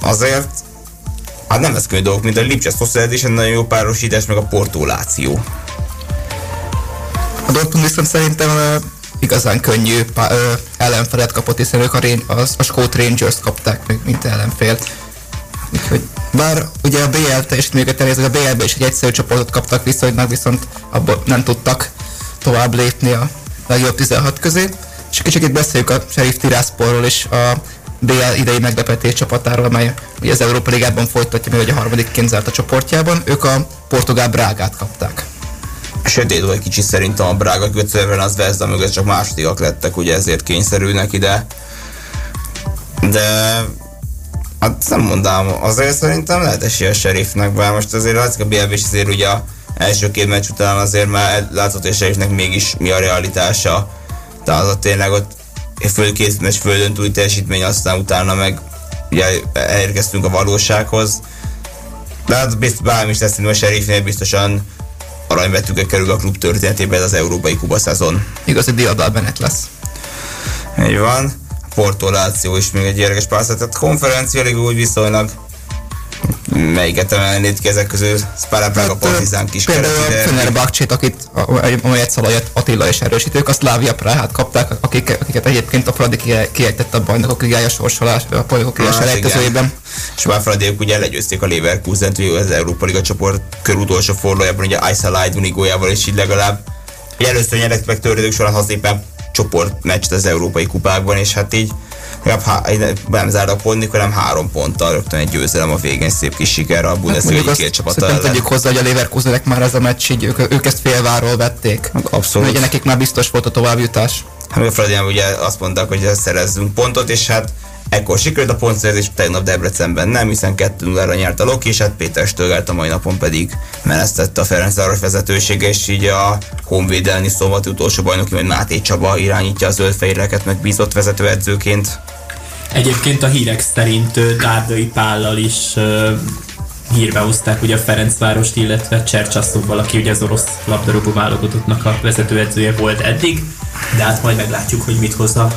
azért Hát nem lesz könnyű dolgok, mint a Lipcses Sociedad is egy nagyon jó párosítás, meg a Porto Láció. A Dortmund viszont szerintem igazán könnyű uh, ellenfelet kapott, hiszen ők a, a, a Scott Rangers kapták még, mint ellenfél. Úgyhogy bár ugye a BL teljesítményeket elnézve, a BL-be is egy egyszerű csoportot kaptak viszonylag, viszont abból nem tudtak tovább lépni a legjobb 16 közé. És kicsit beszéljük a Sheriff Tirasporról is, a BL idei meglepetés csapatáról, amely ugye az Európa Ligában folytatja, hogy a harmadikként zárt a csoportjában. Ők a portugál Brágát kapták. Sötét vagy kicsit szerintem a Brága kötőben az Vezda mögött csak másodikak lettek, ugye ezért kényszerülnek ide. De hát nem mondám, azért szerintem lehet esélye a sheriffnek, bár most azért látszik a BLB is azért ugye első két meccs után azért már látszott, hogy a sheriffnek mégis mi a realitása. Tehát az a tényleg ott fölkészítés, földön túli teljesítmény, aztán utána meg ugye elérkeztünk a valósághoz. De hát biztos, bármi is lesz, a Sheriffnél biztosan aranybetűkkel kerül a klub történetében az európai kuba szezon. Igazi Diadal Bennett lesz. Így van. Porto Láció is még egy érdekes párszat. Tehát konferencia úgy viszonylag melyiket emelnéd ki ezek közül? Spara Praga, hát, Partizán, kis Például a Fenerbahce-t, akit, amelyet Szalajat Attila és erősítők, a Szlávia Prahát kapták, akik, akiket egyébként a Fradi kiejtette a bajnokok ligája sorsolás, a bajnokok ligája selejtezőjében. És már Fradiak ugye legyőzték a Leverkusen-t, hogy az Európa Liga csoport kör utolsó fordulójában, ugye Aisa Light góljával is így legalább. Először nyerek meg történetük során, ha szépen csoportmeccset az európai kupákban, és hát így legalább há- nem zár a pont, hanem három ponttal rögtön egy győzelem a végén, szép kis siker a Bundesliga hát két csapata ellen. tegyük hozzá, hogy a Leverkusenek már ez a meccs, így ők, ők ezt félváról vették. Abszolút. Ugye nekik már biztos volt a továbbjutás. Hát a Fradian ugye azt mondták, hogy szerezzünk pontot, és hát Ekkor sikerült a pontszerzés, tegnap Debrecenben nem, hiszen 2 0 nyert a Loki, és hát Péter Stögelt a mai napon pedig menesztette a Ferencváros vezetősége, és így a honvédelni szóval utolsó bajnoki, hogy Máté Csaba irányítja a zöldfehéreket, meg bízott vezetőedzőként. Egyébként a hírek szerint Dárdai Pállal is hírbe hozták ugye a Ferencvárost, illetve Csercsasszóval, aki ugye az orosz labdarúgó válogatottnak a vezetőedzője volt eddig, de hát majd meglátjuk, hogy mit hoz a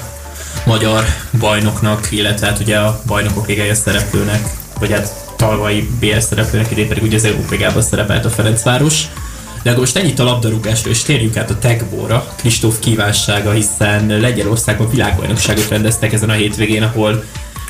magyar bajnoknak, illetve hát ugye a bajnokok ligája szereplőnek, vagy hát talvai BL szereplőnek, idén pedig ugye az Európa szerepelt a Ferencváros. De most ennyit a labdarúgásról, és térjünk át a Tegbóra, Kristóf kívánsága, hiszen Lengyelországban világbajnokságot rendeztek ezen a hétvégén, ahol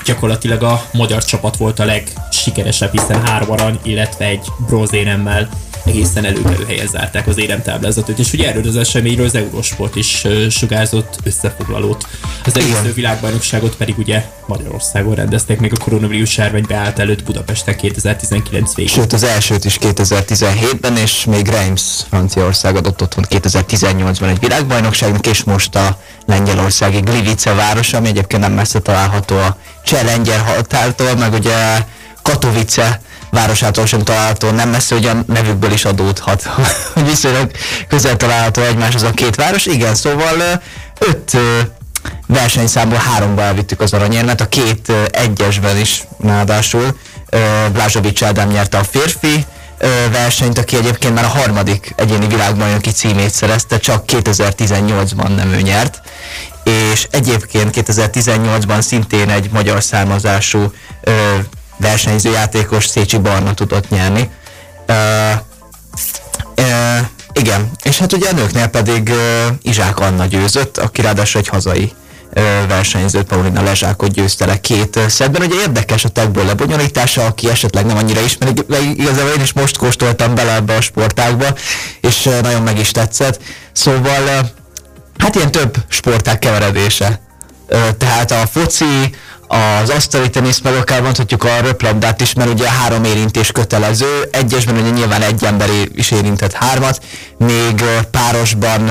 gyakorlatilag a magyar csapat volt a legsikeresebb, hiszen három arany, illetve egy bronzéremmel egészen előkelő helyen zárták az éremtáblázatot, és ugye erről az eseményről az Eurosport is sugárzott összefoglalót. Az egész világbajnokságot pedig ugye Magyarországon rendezték még a koronavírus járvány beállt előtt Budapesten 2019 végén. Sőt, az elsőt is 2017-ben, és még Reims Franciaország adott otthon 2018-ban egy világbajnokságnak, és most a lengyelországi Gliwice város, ami egyébként nem messze található a Challenger határtól, meg ugye Katowice városától sem található, nem messze, hogy a nevükből is adódhat, hogy viszonylag közel található egymáshoz a két város. Igen, szóval öt versenyszámból háromba elvittük az aranyérmet, a két egyesben is ráadásul. Blázsovics Ádám nyerte a férfi versenyt, aki egyébként már a harmadik egyéni világbajnoki címét szerezte, csak 2018-ban nem ő nyert. És egyébként 2018-ban szintén egy magyar származású versenyző játékos Szécsi Barna tudott nyerni. Uh, uh, igen, és hát ugye a nőknél pedig uh, Izsák Anna győzött, aki ráadásul egy hazai versenyzőt, Paulina Lezsákot győzte le két szedben. Ugye érdekes a tegből lebonyolítása, aki esetleg nem annyira ismeri, igazából én is most kóstoltam bele ebbe a sportágba, és nagyon meg is tetszett. Szóval hát ilyen több sporták keveredése. Tehát a foci, az asztali tenisz, meg akár mondhatjuk a röplabdát is, mert ugye három érintés kötelező, egyesben ugye nyilván egy ember is érintett hármat, még párosban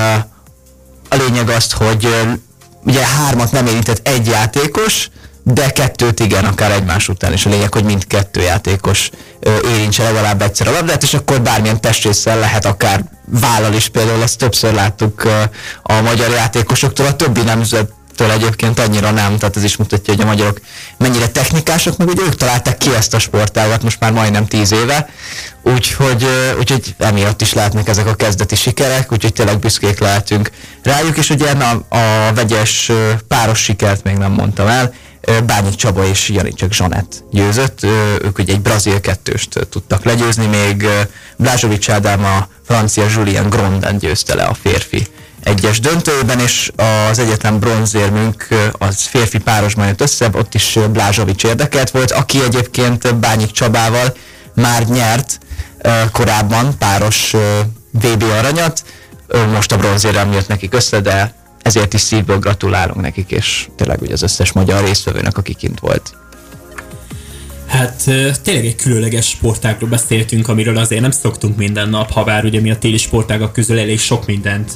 a lényeg az, hogy ugye hármat nem érintett egy játékos, de kettőt igen, akár egymás után is. A lényeg, hogy mindkettő játékos ö, érintse legalább egyszer a labdát, és akkor bármilyen testrészsel lehet akár vállal is. Például, ezt többször láttuk a magyar játékosoktól, a többi nemzet től egyébként annyira nem, tehát ez is mutatja, hogy a magyarok mennyire technikások, meg ugye ők találták ki ezt a sportágat most már majdnem tíz éve, úgyhogy, úgyhogy emiatt is lehetnek ezek a kezdeti sikerek, úgyhogy tényleg büszkék lehetünk rájuk, és ugye a, a vegyes páros sikert még nem mondtam el, Bányi Csaba és Janicek Zsanett győzött, ők ugye egy brazil kettőst tudtak legyőzni, még Blázsovics Ádám a francia Julien Grondin győzte le a férfi egyes döntőben, és az egyetlen bronzérmünk az férfi párosban jött össze, ott is Blázsovics érdekelt volt, aki egyébként Bányik Csabával már nyert korábban páros VB aranyat, most a bronzérrel jött nekik össze, de ezért is szívből gratulálunk nekik, és tényleg ugye az összes magyar résztvevőnek, aki kint volt. Hát tényleg egy különleges sportágról beszéltünk, amiről azért nem szoktunk minden nap, ha bár ugye mi a téli sportágak közül elég sok mindent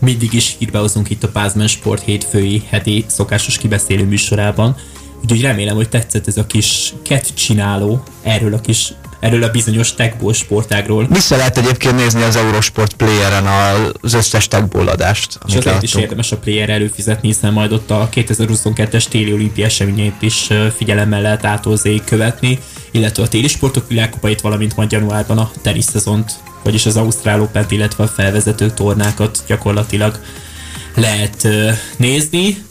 mindig is hírbehozunk itt a Pázmen Sport hétfői heti szokásos kibeszélő műsorában. Úgyhogy remélem, hogy tetszett ez a kis kett csináló erről a kis erről a bizonyos techból sportágról. Vissza lehet egyébként nézni az Eurosport Playeren az összes tagból adást, És azért is érdemes a player előfizetni, hiszen majd ott a 2022-es téli olimpia eseményeit is figyelemmel lehet átolzéig követni, illetve a téli sportok világkupait, valamint majd januárban a tenisz szezont, vagyis az Ausztrál open illetve a felvezető tornákat gyakorlatilag lehet nézni.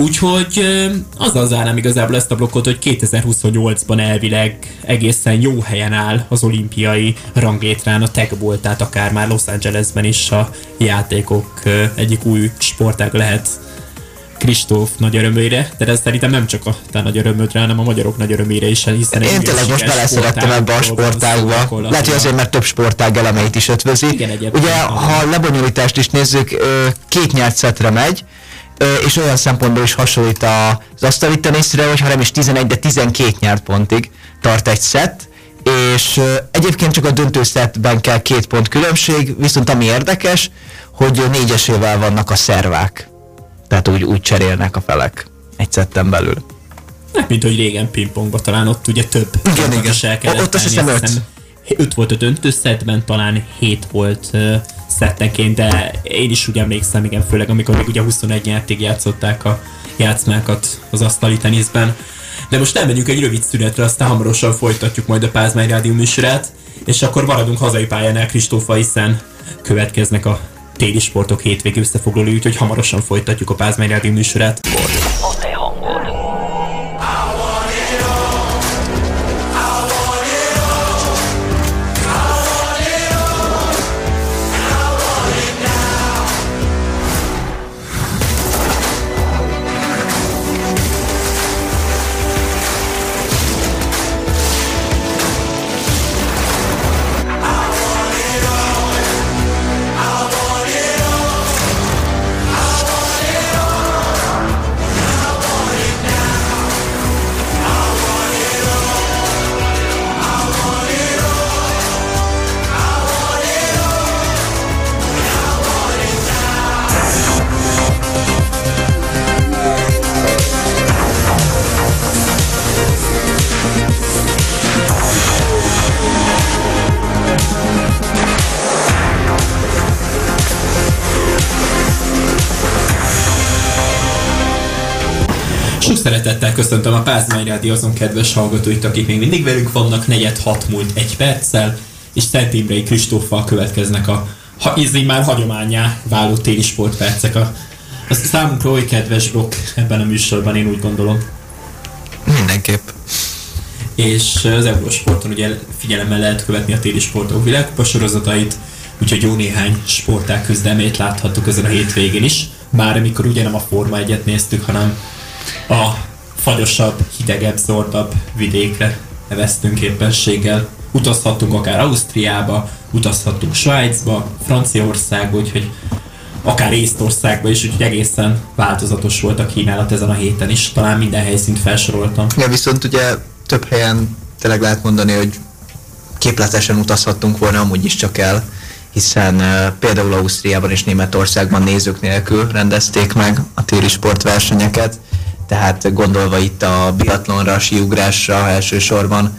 Úgyhogy azzal zárnám igazából ezt a blokkot, hogy 2028-ban elvileg egészen jó helyen áll az olimpiai ranglétrán a techból, tehát akár már Los Angelesben is a játékok egyik új sportág lehet Kristóf nagy örömére, de ez szerintem nem csak a te nagy örömödre, hanem a magyarok nagy örömére is, hiszen Én tényleg most beleszerettem ebbe a sportágba. Lehet, hogy azért, mert több sportág elemeit is ötvözi. Igen. Ugye, ha a lebonyolítást is nézzük, két nyert szetre megy, és olyan szempontból is hasonlít az asztali teniszre, hogy ha nem is 11, de 12 nyert pontig tart egy szett, és egyébként csak a döntő szettben kell két pont különbség, viszont ami érdekes, hogy négyesével vannak a szervák. Tehát úgy, úgy cserélnek a felek egy szetten belül. Mint hogy régen pingpongban talán ott ugye több Igen, igen. is el Ott azt hiszem öt. Hiszem, öt volt a döntő szettben, talán hét volt szettenként, de én is úgy emlékszem, igen, főleg amikor még ugye 21 nyertig játszották a játszmákat az asztali teniszben. De most elmegyünk egy rövid szünetre, aztán hamarosan folytatjuk majd a Pázmány Rádió műsorát, és akkor maradunk hazai pályánál Kristófa, hiszen következnek a téli sportok hétvégi összefoglalói, úgyhogy hamarosan folytatjuk a Pázmány Rádió műsorát. A köszöntöm a Pázmány Rádió azon kedves hallgatóit, akik még mindig velünk vannak, negyed hat múlt egy perccel, és Szent Imrei Kristóffal következnek a ha így már hagyományá váló téli sportpercek. A, a számunkra oly kedves blokk ebben a műsorban, én úgy gondolom. Mindenképp. És az Eurosporton ugye figyelemmel lehet követni a téli sportok világkupa sorozatait, úgyhogy jó néhány sportág küzdelmét láthattuk ezen a hétvégén is. Már amikor ugye nem a Forma 1 néztük, hanem a fagyosabb, hidegebb, zordabb vidékre neveztünk éppenséggel. Utazhattunk akár Ausztriába, utazhattunk Svájcba, Franciaországba, úgyhogy akár Észtországba is, úgyhogy egészen változatos volt a kínálat ezen a héten is. Talán minden helyszínt felsoroltam. Ja, viszont ugye több helyen tényleg lehet mondani, hogy képletesen utazhattunk volna amúgy is csak el, hiszen uh, például Ausztriában és Németországban nézők nélkül rendezték meg a téli sportversenyeket, tehát gondolva itt a biatlonra, a síugrásra elsősorban.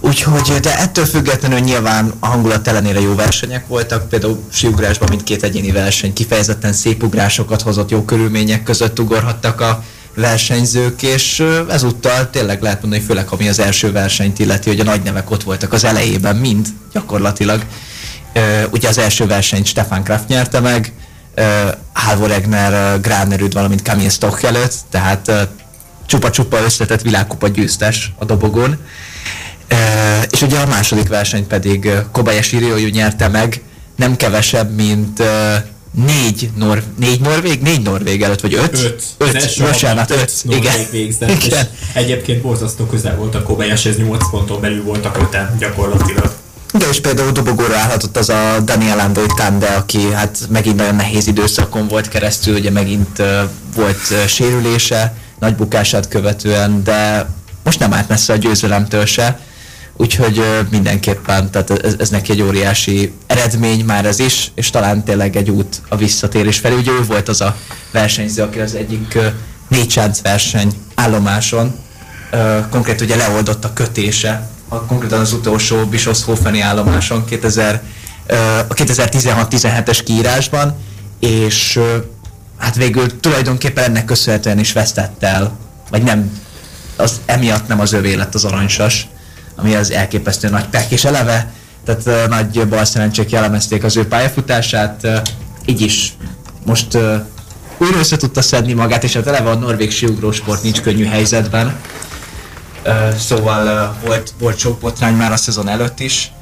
Úgyhogy, de ettől függetlenül nyilván a hangulat ellenére jó versenyek voltak, például síugrásban mindkét egyéni verseny kifejezetten szép ugrásokat hozott, jó körülmények között ugorhattak a versenyzők, és ezúttal tényleg lehet mondani, főleg ami az első versenyt illeti, hogy a nagy nevek ott voltak az elejében, mind gyakorlatilag. Ugye az első versenyt Stefan Kraft nyerte meg, Halvor Egner, Gránerüd, valamint Kamil Stoch előtt, tehát csupa-csupa összetett világkupa győztes a dobogón. És ugye a második verseny pedig Kobayashi Ryoyu nyerte meg, nem kevesebb, mint négy, nor, négy norvég, négy norvég előtt, vagy öt? Öt. Öt, bocsánat, öt. Igen. Végzett, Igen. Egyébként borzasztó közel volt a Kobayashi, ez 8 ponton belül voltak öten gyakorlatilag. De és például dobogóra állhatott az a Daniel Andoi Tande, aki hát megint nagyon nehéz időszakon volt keresztül, ugye megint uh, volt uh, sérülése, nagy bukását követően, de most nem állt messze a győzelemtől se, úgyhogy uh, mindenképpen, tehát ez, ez neki egy óriási eredmény már ez is, és talán tényleg egy út a visszatérés felé. Ugye ő volt az a versenyző, aki az egyik uh, négy verseny állomáson uh, konkrét ugye leoldott a kötése a, konkrétan az utolsó Bischofshofeni állomáson 2000, a 2016-17-es kiírásban, és hát végül tulajdonképpen ennek köszönhetően is vesztett el, vagy nem, az emiatt nem az övé lett az aranysas, ami az elképesztő nagy pek, és eleve, tehát nagy bal szerencsék jellemezték az ő pályafutását, így is most újra össze tudta szedni magát, és hát eleve a norvég siugrósport nincs könnyű helyzetben, Szóval volt, volt sok botrány már a szezon előtt is.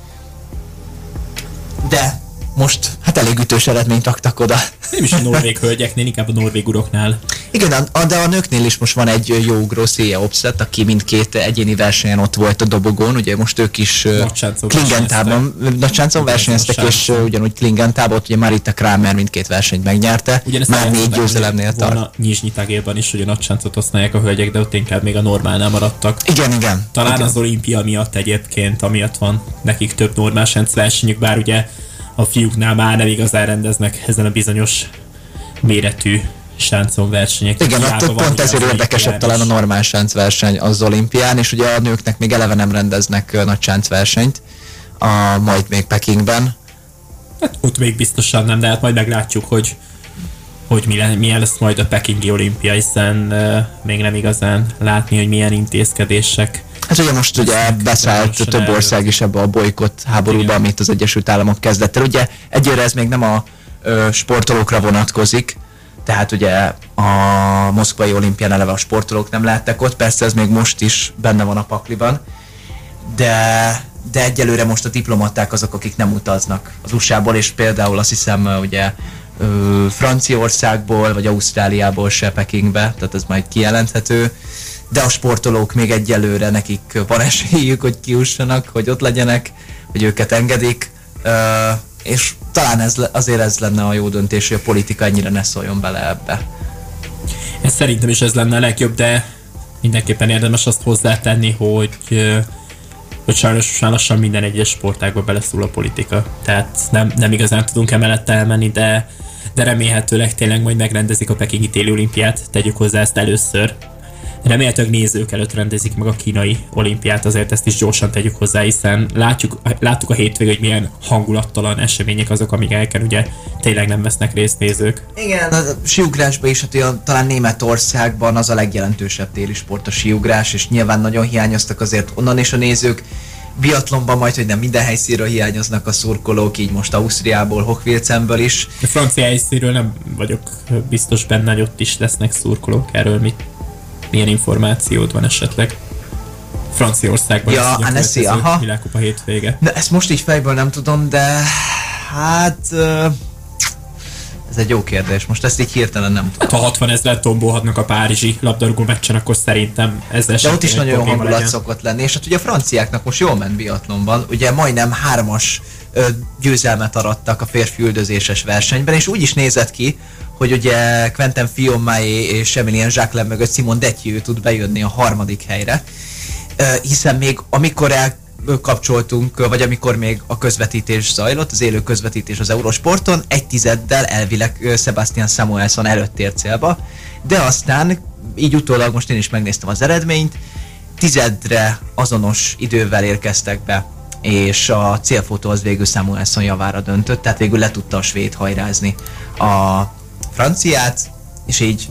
De most hát elég ütős eredményt raktak oda. Nem is a norvég hölgyeknél, inkább a norvég uroknál. Igen, a, de a nőknél is most van egy jó ugró Széja Opszett, aki mindkét egyéni versenyen ott volt a dobogón, ugye most ők is Klingentában, Nagysáncon versenyeztek, és ugyanúgy Klingentában, ugye Marita Kramer mindkét versenyt megnyerte, Ugyanezt már négy győzelemnél tart. Nyizsnyi tagérban is, hogy a Nagysáncot használják a hölgyek, de ott inkább még a normálnál maradtak. Igen, igen. Talán igen. az olimpia miatt egyébként, amiatt van nekik több normál versenyük, bár ugye a fiúknál már nem igazán rendeznek ezen a bizonyos méretű sáncon versenyek. Igen, ott pont ezért érdekesebb talán a normál verseny az olimpián, és ugye a nőknek még eleve nem rendeznek nagy versenyt, a, majd még Pekingben. Hát ott még biztosan nem, de hát majd meglátjuk, hogy hogy milyen lesz majd a Pekingi olimpia, hiszen uh, még nem igazán látni, hogy milyen intézkedések Hát ugye most ugye beszállt több ország is ebbe a bolykott háborúba, amit az Egyesült Államok kezdett el. Ugye egyre ez még nem a ö, sportolókra vonatkozik, tehát ugye a moszkvai olimpián eleve a sportolók nem lehettek ott, persze ez még most is benne van a pakliban, de, de egyelőre most a diplomaták azok, akik nem utaznak az USA-ból, és például azt hiszem ugye Franciaországból vagy Ausztráliából se Pekingbe, tehát ez majd kijelenthető de a sportolók még egyelőre nekik van esélyük, hogy kiussanak, hogy ott legyenek, hogy őket engedik, és talán ez, azért ez lenne a jó döntés, hogy a politika ennyire ne szóljon bele ebbe. Ez szerintem is ez lenne a legjobb, de mindenképpen érdemes azt hozzátenni, hogy hogy sajnos lassan minden egyes sportágba beleszól a politika. Tehát nem, nem igazán tudunk emellett elmenni, de, de remélhetőleg tényleg majd megrendezik a Pekingi téli olimpiát, tegyük hozzá ezt először, Remélhetőleg nézők előtt rendezik meg a kínai olimpiát, azért ezt is gyorsan tegyük hozzá, hiszen látjuk, láttuk a hétvégén, hogy milyen hangulattalan események azok, amikkel ugye tényleg nem vesznek részt nézők. Igen, a siugrásban is, hát talán Németországban az a legjelentősebb téli sport a siugrás, és nyilván nagyon hiányoztak azért onnan is a nézők. Biatlonban majd, hogy nem minden helyszínről hiányoznak a szurkolók, így most Ausztriából, Hochfilzenből is. A francia helyszínről nem vagyok biztos benne, hogy ott is lesznek szurkolók, erről mit milyen információd van esetleg? Franciaországban ja, a Annecy, aha. világkupa hétvége. Na, ezt most így fejből nem tudom, de hát... Uh, ez egy jó kérdés, most ezt így hirtelen nem tudom. Hát, ha 60 ezeret tombolhatnak a párizsi labdarúgó meccsen, akkor szerintem ezzel De ott is nagyon jó hangulat legyen. szokott lenni, és hát ugye a franciáknak most jól ment biatlonban, ugye majdnem hármas ö, győzelmet arattak a férfi üldözéses versenyben, és úgy is nézett ki, hogy ugye Quentin Fiomaé és Emilien Jacqueline mögött Simon Detjő tud bejönni a harmadik helyre, hiszen még amikor el kapcsoltunk, vagy amikor még a közvetítés zajlott, az élő közvetítés az Eurosporton, egy tizeddel elvileg Sebastian Samuelson előtt ért célba, de aztán így utólag most én is megnéztem az eredményt, tizedre azonos idővel érkeztek be és a célfotó az végül Samuelson javára döntött, tehát végül le tudta a svéd hajrázni a franciát, és így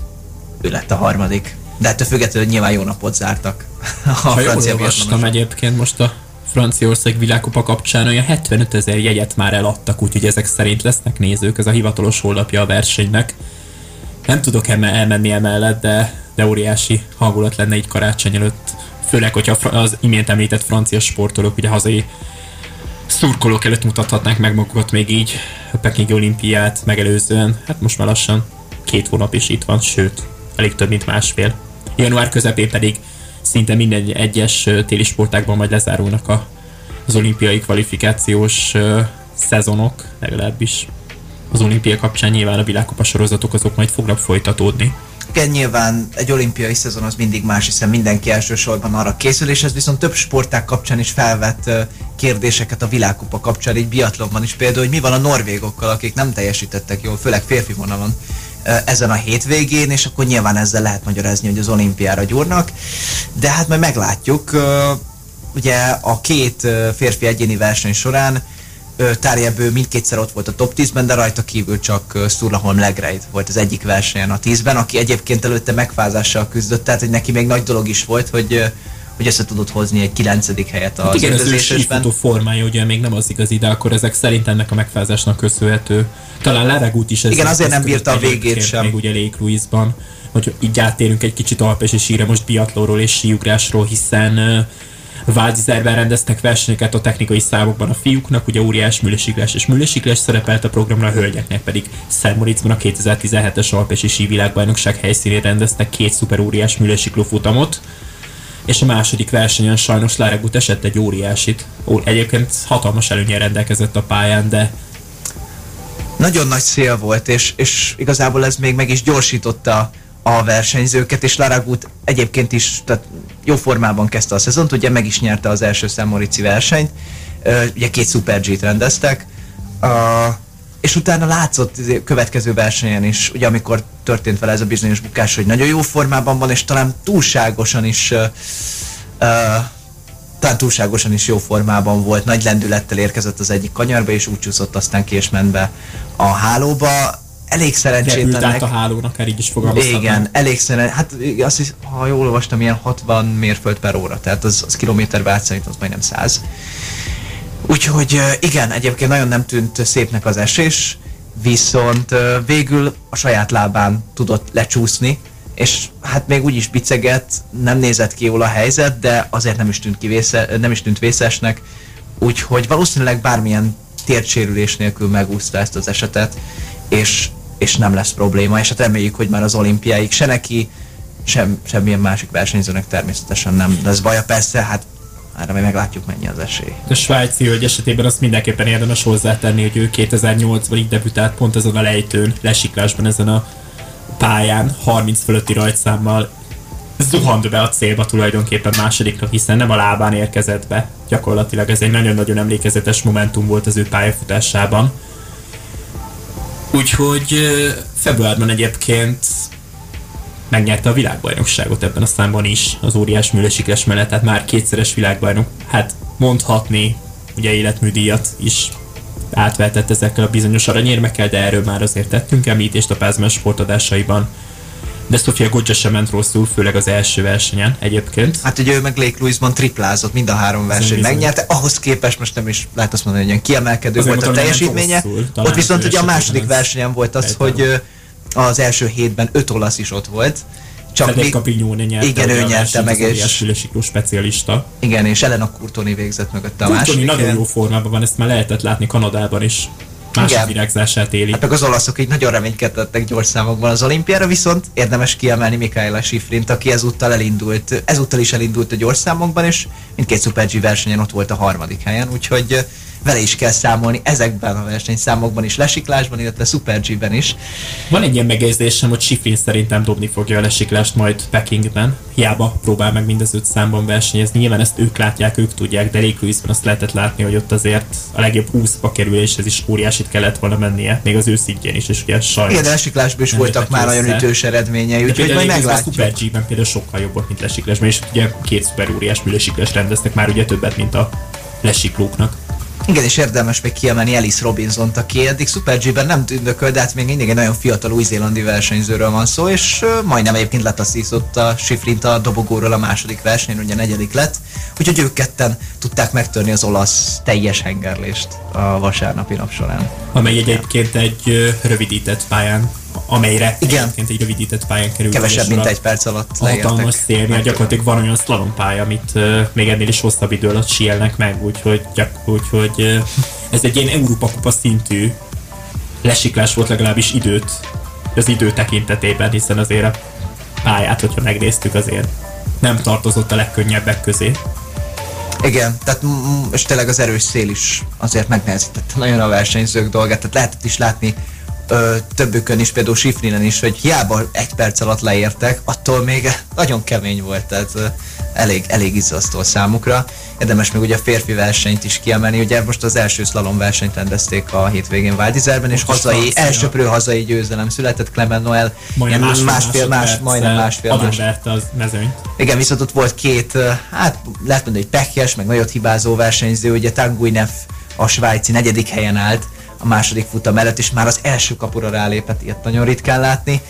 ő lett a harmadik. De ettől függetlenül nyilván jó napot zártak a ha jól francia olvastam biatlonosok. egyébként most a Franciaország világkupa kapcsán olyan 75 ezer jegyet már eladtak, úgyhogy ezek szerint lesznek nézők, ez a hivatalos honlapja a versenynek. Nem tudok eme- elmenni emellett, de, de óriási hangulat lenne így karácsony előtt. Főleg, hogyha az imént említett francia sportolók, ugye hazai szurkolók előtt mutathatnák meg magukat még így a Pekingi olimpiát megelőzően. Hát most már lassan két hónap is itt van, sőt, elég több, mint másfél. Január közepén pedig szinte minden egyes téli sportákban majd lezárulnak a, az olimpiai kvalifikációs szezonok, legalábbis az olimpia kapcsán nyilván a világkupa sorozatok azok majd fognak folytatódni. Nyilván egy olimpiai szezon az mindig más, hiszen mindenki elsősorban arra készül, és ez viszont több sporták kapcsán is felvett kérdéseket a világkupa kapcsán, így biatlonban is például, hogy mi van a norvégokkal, akik nem teljesítettek jól, főleg férfi vonalon ezen a hétvégén, és akkor nyilván ezzel lehet magyarázni, hogy az olimpiára gyúrnak, de hát majd meglátjuk. Ugye a két férfi egyéni verseny során Bő mindkétszer ott volt a top 10-ben, de rajta kívül csak ö, Sturla Holm Legreit volt az egyik versenyen a 10-ben, aki egyébként előtte megfázással küzdött, tehát hogy neki még nagy dolog is volt, hogy, hogy össze tudott hozni egy kilencedik helyet az Hát igen, az ő formája ugye még nem az igazi, de akkor ezek szerint ennek a megfázásnak köszönhető. Talán Laregút is ez Igen, azért nem bírta a végét sem. Még ugye Lake Louise-ban, hogy így áttérünk egy kicsit Alpes és síre most biatlóról és síugrásról, hiszen uh, Váldizerben rendeztek versenyeket a technikai számokban a fiúknak, ugye óriás műlősiklás és műlősiklás szerepelt a programra, a hölgyeknek pedig Szermoritzban a 2017-es Alpesi sívilágbajnokság helyszínén rendeztek két szuper óriás műlősikló futamot, és a második versenyen sajnos Laregut esett egy óriásit. Ó, egyébként hatalmas előnyel rendelkezett a pályán, de Nagyon nagy szél volt, és, és igazából ez még meg is gyorsította a versenyzőket, és Laragut egyébként is tehát jó formában kezdte a szezont, ugye meg is nyerte az első Szemorici versenyt, ugye két Super G-t rendeztek, és utána látszott izé, következő versenyen is, ugye amikor történt vele ez a bizonyos bukás, hogy nagyon jó formában van, és talán túlságosan is talán túlságosan is jó formában volt, nagy lendülettel érkezett az egyik kanyarba, és úgy csúszott aztán ki és ment be a hálóba. Elég repült szerencsétlenek. át a hálón, akár így is fogalmazhatnám. Igen, elég szeren, hát azt hisz, ha jól olvastam, ilyen 60 mérföld per óra, tehát az, az kilométerbe átszállít, az majdnem 100. Úgyhogy igen, egyébként nagyon nem tűnt szépnek az esés, viszont végül a saját lábán tudott lecsúszni, és hát még úgy is biceget, nem nézett ki jól a helyzet, de azért nem is tűnt, ki vésze, nem is tűnt vészesnek, úgyhogy valószínűleg bármilyen térdsérülés nélkül megúszta ezt az esetet, és, és nem lesz probléma, és hát reméljük, hogy már az olimpiáig se neki, sem, semmilyen másik versenyzőnek természetesen nem lesz baja. Persze, hát erre majd meglátjuk mennyi az esély. A svájci hölgy esetében azt mindenképpen érdemes hozzátenni, hogy ő 2008-ban így debütált pont ezen a lejtőn, lesiklásban ezen a pályán, 30 fölötti rajtszámmal zuhant be a célba tulajdonképpen másodikra, hiszen nem a lábán érkezett be. Gyakorlatilag ez egy nagyon-nagyon emlékezetes momentum volt az ő pályafutásában. Úgyhogy februárban egyébként megnyerte a világbajnokságot ebben a számban is, az óriás műlősikles mellett, tehát már kétszeres világbajnok, hát mondhatni, ugye életműdíjat is átvetett ezekkel a bizonyos aranyérmekkel, de erről már azért tettünk említést a Pázmás sportadásaiban. De Sofia Goggia sem ment rosszul, főleg az első versenyen egyébként. Hát ugye ő meg Lake Louise-ban triplázott, mind a három versenyt megnyerte, ahhoz képest most nem is lehet azt mondani, hogy ilyen kiemelkedő Azért volt a teljesítménye. rosszul, Ott viszont ugye a második versenyen volt az, hogy az első hétben öt olasz is ott volt. Csak Federica még, Capignone nyerte, igen, ő a nyerte meg, és- műlősikló specialista. igen, és Elena Courtoni végzett mögötte a Kurtoni második nagyon jó formában van, ezt már lehetett látni Kanadában is. Másik Igen. virágzását éli. Hát meg az olaszok így nagyon reménykedtek gyors számokban az olimpiára, viszont érdemes kiemelni Mikaela Schifrint, aki ezúttal elindult, ezúttal is elindult a gyors számokban, és mindkét Super G versenyen ott volt a harmadik helyen, úgyhogy vele is kell számolni ezekben a versenyszámokban is, lesiklásban, illetve Super G-ben is. Van egy ilyen megjegyzésem, hogy Sifrin szerintem dobni fogja a lesiklást majd Pekingben. Hiába próbál meg mind az öt számban versenyezni. Nyilván ezt ők látják, ők tudják, de Louisban azt lehetett látni, hogy ott azért a legjobb 20-ba kerüléshez is óriásit kellett volna mennie, még az ő szintjén is, és ugye sajnos. Igen, lesiklásban is voltak már nagyon ütős eredményei, úgyhogy majd Louisban a meglátjuk. Super G-ben például sokkal jobbak, mint lesiklásban, és ugye két szuper óriás műlesiklás rendeztek már ugye többet, mint a lesiklóknak. Igen, és érdemes még kiemelni Alice Robinson-t, aki eddig Super G-ben nem tündököl, de hát még mindig egy nagyon fiatal új-zélandi versenyzőről van szó, és majdnem egyébként letasszított a Sifrint a dobogóról a második versenyen, ugye negyedik lett, úgyhogy ők ketten tudták megtörni az olasz teljes hengerlést a vasárnapi nap során. amely egyébként egy rövidített pályán, amelyre Igen. egyébként egy rövidített pályán kerül. Kevesebb, mint egy perc alatt a hatalmas leértek. szélnél gyakorlatilag van olyan slalom pálya, amit uh, még ennél is hosszabb idő alatt síelnek meg, úgyhogy, gyak, úgyhogy uh, ez egy ilyen Európa kupa szintű lesiklás volt legalábbis időt, az idő tekintetében, hiszen azért a pályát, hogyha megnéztük, azért nem tartozott a legkönnyebbek közé. Igen, tehát és tényleg az erős szél is azért megnehezítette nagyon a versenyzők dolgát, tehát lehetett is látni ö, többükön is, például Sifrinen is, hogy hiába egy perc alatt leértek, attól még nagyon kemény volt, tehát ö, elég, elég izzasztó számukra. Érdemes még ugye a férfi versenyt is kiemelni, ugye most az első slalom versenyt rendezték a hétvégén Váldizerben, és hazai, elsőprő hazai győzelem született Clement Noel, Majdnem másfél, másfél, más, majdnem másfél, más, az mezőnyt. igen, viszont ott volt két, hát lehet mondani, hogy pekjes, meg nagyot hibázó versenyző, ugye Tanguy a svájci negyedik helyen állt a második futam mellett, és már az első kapura rálépett, ilyet nagyon ritkán látni,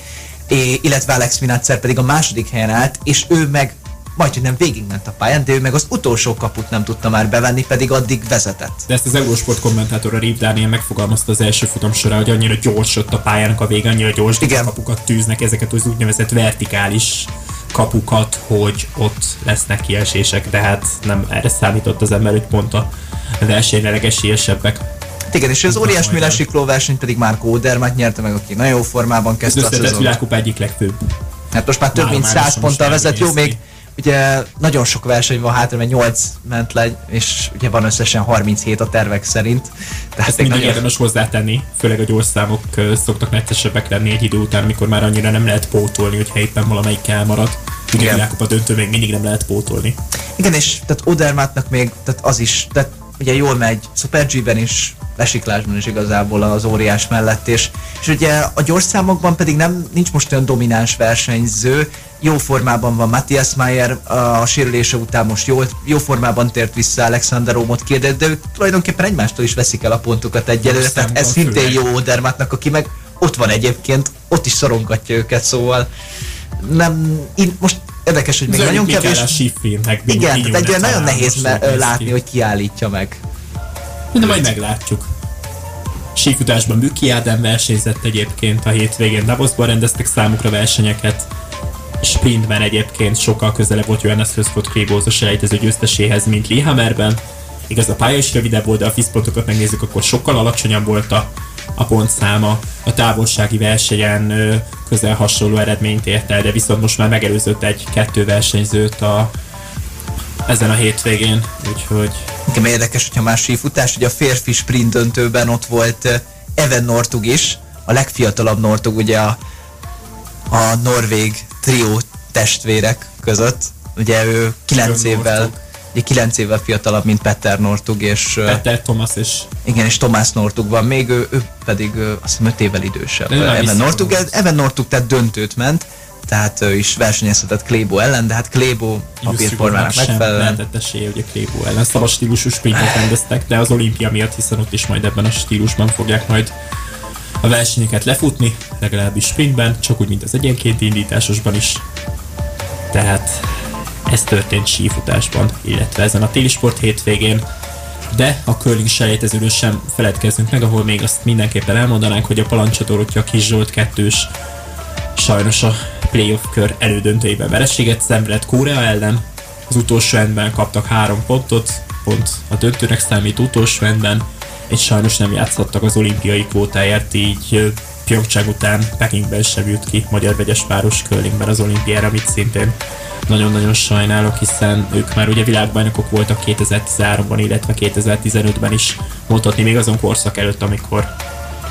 é, illetve Alex Minatzer pedig a második helyen állt, és ő meg majd, hogy nem végigment a pályán, de ő meg az utolsó kaput nem tudta már bevenni, pedig addig vezetett. De ezt az Eurosport kommentátora Reeve Daniel megfogalmazta az első futam során, hogy annyira gyors ott a pályának a vége, annyira gyors Igen. kapukat tűznek, ezeket az úgynevezett vertikális kapukat, hogy ott lesznek kiesések, de hát nem erre számított az ember, hogy pont a versenyre legesélyesebbek. Igen, és az óriás műlesikló verseny pedig Márko Odermatt nyerte meg, aki nagyon jó formában Ez kezdte a szezon. világkupa egyik legfőbb. Hát most már több Nálam mint már 100 is most ponttal vezet, jó még ugye nagyon sok verseny van hátra, mert 8 ment le, és ugye van összesen 37 a tervek szerint. Tehát Ezt mindig nagyon, érdemes hozzátenni, főleg a gyors számok ö, szoktak neccesebbek lenni egy idő után, amikor már annyira nem lehet pótolni, hogyha éppen valamelyik elmarad. Ugye Igen. a világkupa döntő még mindig nem lehet pótolni. igen, és tehát Odermattnak még, tehát az is, tehát ugye jól megy Super G-ben is, lesiklásban is igazából az óriás mellett, és, és ugye a gyors számokban pedig nem, nincs most olyan domináns versenyző, jó formában van Matthias Mayer, a sérülése után most jó, jó formában tért vissza Alexander Omot kérdett, de ők tulajdonképpen egymástól is veszik el a pontokat egyelőre, tehát ez szintén jó Odermattnak, aki meg ott van egyébként, ott is szorongatja őket, szóval nem, én most érdekes, hogy még Zöld nagyon kevés, a igen, tehát egy nagyon nehéz me- látni, ki. hogy kiállítja meg. De majd meglátjuk. Sífutásban Büki Ádám versenyzett egyébként a hétvégén Davosban rendeztek számukra versenyeket. Sprintben egyébként sokkal közelebb volt Johannes Höszford Krébóz a selejtező győzteséhez, mint Lillehammerben. Igaz, a pálya is rövidebb volt, de a FISZ-pontokat megnézzük, akkor sokkal alacsonyabb volt a, a pontszáma. A távolsági versenyen közel hasonló eredményt ért el, de viszont most már megelőzött egy-kettő versenyzőt a, ezen a hétvégén, úgyhogy Nekem érdekes, hogyha más sífutás, ugye a férfi sprint döntőben ott volt eh, Even Nortug is, a legfiatalabb Nortug ugye a, a norvég trió testvérek között. Ugye ő 9 Jön évvel, Northug. ugye 9 évvel fiatalabb, mint Petter Nortug, és eh, Peter Thomas és igen, és Tomás Nortug van még, ő, ő pedig ő, azt hiszem 5 évvel idősebb. Evan Nortug. Evan Nortug tehát döntőt ment, tehát ő is versenyezhetett Klébo ellen, de hát Klébo papírformának sem megfelelően lehetett esélye, hogy a Klébó ellen szabad stílusú sprintet rendeztek, de az olimpia miatt, hiszen ott is majd ebben a stílusban fogják majd a versenyeket lefutni, legalábbis sprintben, csak úgy, mint az egyenkénti indításosban is. Tehát ez történt sífutásban, illetve ezen a téli sport hétvégén. De a curling selejtezőről sem feledkezzünk meg, ahol még azt mindenképpen elmondanánk, hogy a Palancsadorotja Kis Zsolt kettős sajnos a playoff kör elődöntőjében vereséget szenvedett Korea ellen. Az utolsó endben kaptak három pontot, pont a döntőnek számít utolsó endben, és sajnos nem játszhattak az olimpiai kvótáért, így Pyeongchang után Pekingben sem jut ki magyar vegyes páros curlingben az olimpiára, amit szintén nagyon-nagyon sajnálok, hiszen ők már ugye világbajnokok voltak 2013-ban, illetve 2015-ben is, mondhatni még azon korszak előtt, amikor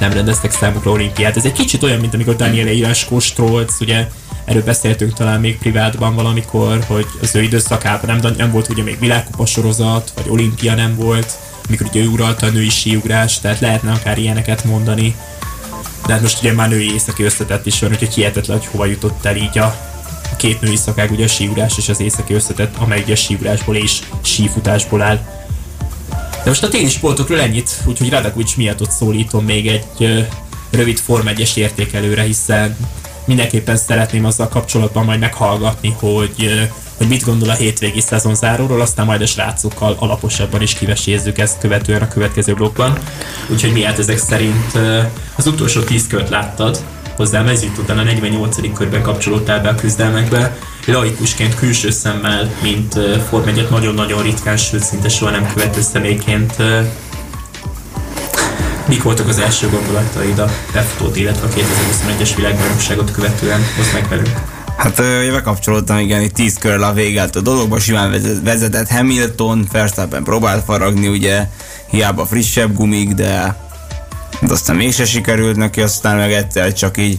nem rendeztek számukra olimpiát. Ez egy kicsit olyan, mint amikor Daniel Iraskó Strolc, ugye erről beszéltünk talán még privátban valamikor, hogy az ő időszakában nem, nem volt ugye még világkupa sorozat, vagy olimpia nem volt, amikor ugye ő uralta a női síugrás, tehát lehetne akár ilyeneket mondani. De hát most ugye már női északi összetett is van, úgyhogy hihetetlen, hogy hova jutott el így a, a két női szakák, ugye a síugrás és az északi összetett, amely ugye a síugrásból és sífutásból áll. De most a téli sportokról ennyit, úgyhogy Radakovics miatt ott szólítom még egy rövid Form 1 értékelőre, hiszen mindenképpen szeretném azzal kapcsolatban majd meghallgatni, hogy, hogy mit gondol a hétvégi szezonzáróról, aztán majd a srácokkal alaposabban is kivesézzük ezt követően a következő blokkban. Úgyhogy miért ezek szerint az utolsó 10 kört láttad, hozzá mezőt után a 48. körben kapcsolódtál be a küzdelmekbe, laikusként külső szemmel, mint Form 1 nagyon-nagyon ritkán, sőt szinte soha nem követő személyként mik voltak az első gondolataid a befutót, illetve a 2021-es világbajnokságot követően? Hozd meg velünk. Hát ö, bekapcsolódtam, igen, itt 10 körrel a végelt a dologba, simán vezet- vezetett Hamilton, Verstappen próbált faragni, ugye, hiába frissebb gumik, de, de aztán mégse sikerült neki, aztán meg egyszer csak így,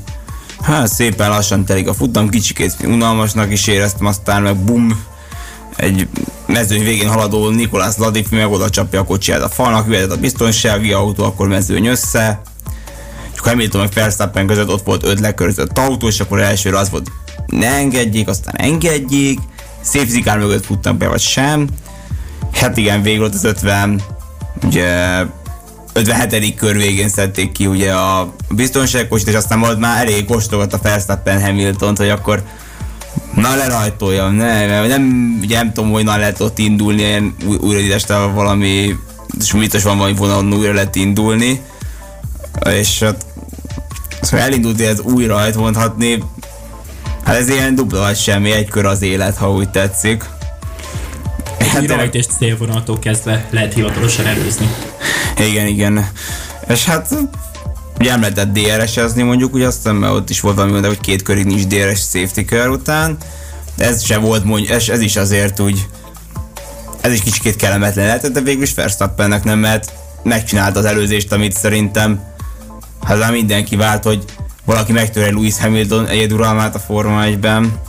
hát szépen lassan telik a futam, kicsikét unalmasnak is éreztem, aztán meg bum, egy mezőny végén haladó Nikolász Latifi meg oda csapja a kocsiját a falnak, jöhetett a biztonsági autó, akkor mezőny össze, és akkor Hamilton meg Verstappen között ott volt öt lekörözött autó, és akkor elsőre az volt, ne engedjék, aztán engedjék, safety car mögött futnak be, vagy sem. Hát igen, végül ott az 50, ugye 57. kör végén szedték ki ugye a biztonságkocsit, és aztán volt már elég ostogat a Verstappen hamilton hogy akkor na lerajtoljam, ne, nem, ugye nem tudom, hogy na lehet ott indulni, ilyen új- újraindításra valami, és biztos van valami vonalon újra lehet indulni, és hát szóval elindult ez újra lehet mondhatni, hát ez ilyen dupla vagy semmi, egy kör az élet, ha úgy tetszik. Hát rajt és célvonaltól kezdve lehet hivatalosan előzni. Igen, igen. És hát ugye nem lehetett DRS-ezni mondjuk, ugye azt hiszem, ott is volt valami mondani, hogy két körig nincs DRS safety kör után. De ez se volt mondjuk, ez, ez is azért úgy, ez is kicsikét kellemetlen lehetett, de végül is Verstappennek nem, mert megcsinálta az előzést, amit szerintem hát már mindenki várt, hogy valaki megtörje Lewis Hamilton egyeduralmát a Forma 1-ben.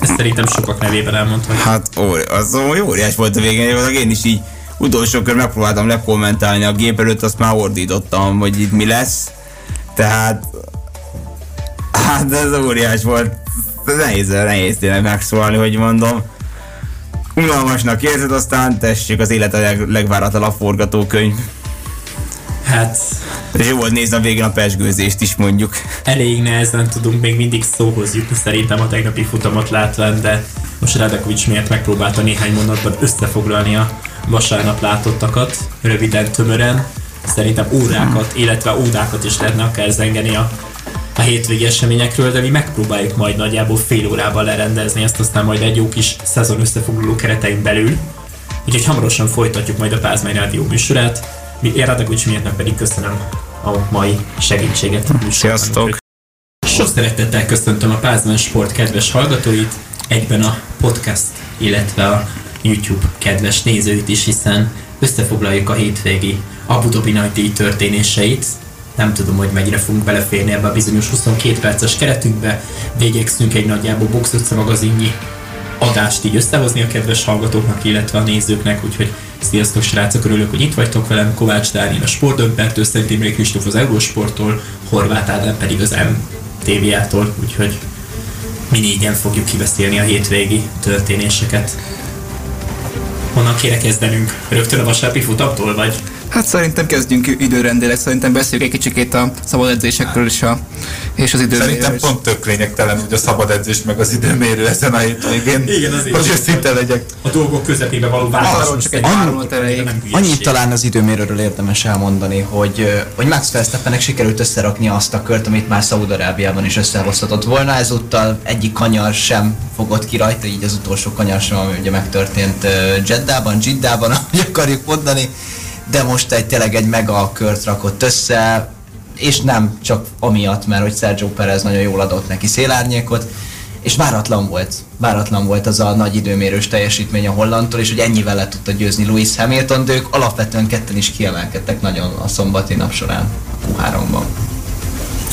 Ezt szerintem sokak nevében elmondhatjuk. Hát óri, az óriás volt a végén, én is így utolsó kör megpróbáltam lekommentálni a gép előtt, azt már ordítottam, hogy itt mi lesz. Tehát hát ez óriás volt. Nehéz, nehéz tényleg megszólalni, hogy mondom. Unalmasnak érzed, aztán tessék az élet a leg, legváratlanabb forgatókönyv. Hát És jó volt nézni a végén a pesgőzést is mondjuk. elég nehezen tudunk még mindig szóhoz jutni szerintem a tegnapi futamot látván, de most Radakovics miért megpróbálta néhány mondatban összefoglalni a vasárnap látottakat, röviden, tömören. Szerintem órákat, illetve ódákat is lehetne akár zengeni a, a hétvégi eseményekről, de mi megpróbáljuk majd nagyjából fél órában lerendezni ezt, aztán majd egy jó kis szezon összefoglaló keretein belül. Úgyhogy hamarosan folytatjuk majd a Pázmány Rádió műsorát. Mi én Radakovics miértnek pedig köszönöm a mai segítséget. Sziasztok! Sok szeretettel köszöntöm a Pázmány Sport kedves hallgatóit, egyben a podcast, illetve a YouTube kedves nézőit is, hiszen összefoglaljuk a hétvégi Abu Dhabi nagy díj történéseit. Nem tudom, hogy mennyire fogunk beleférni ebbe a bizonyos 22 perces keretünkbe, de igyekszünk egy nagyjából Box Utca magazinnyi adást így összehozni a kedves hallgatóknak, illetve a nézőknek, úgyhogy sziasztok srácok, örülök, hogy itt vagytok velem, Kovács Dániel a Sportdömppertől, Szent Imre Kristóf az Eurosporttól, Horváth Ádám pedig az MTV-tól, úgyhogy mi négyen fogjuk kibeszélni a hétvégi történéseket. Honnan kéne kezdenünk? Rögtön a vasárnapi futamtól, vagy? Hát szerintem kezdjünk időrendileg, szerintem beszéljük egy kicsikét a szabad edzésekről is a, és az időmérőről Szerintem pont tök lényegtelen, hogy a szabad edzés meg az időmérő ezen a hétvégén. Igen, azért. Hogy őszinte legyek. A dolgok közepébe való. Arról csak egy hülyeség. Annyit talán az időmérőről érdemes elmondani, hogy, hogy Max Verstappennek sikerült összerakni azt a kört, amit már Szaúd-Arábiában is összehozhatott volna. Ezúttal egyik kanyar sem fogott ki rajta, így az utolsó kanyar sem, ami ugye megtörtént Jeddában, Jiddában, ahogy akarjuk mondani. De most egy tényleg egy mega kört rakott össze, és nem csak amiatt, mert hogy Sergio Perez nagyon jól adott neki szélárnyékot, és váratlan volt. Váratlan volt az a nagy időmérős teljesítmény a hollandtól, és hogy ennyivel le tudta győzni Lewis Hamilton, de ők alapvetően ketten is kiemelkedtek nagyon a szombati nap során a Q3-ban.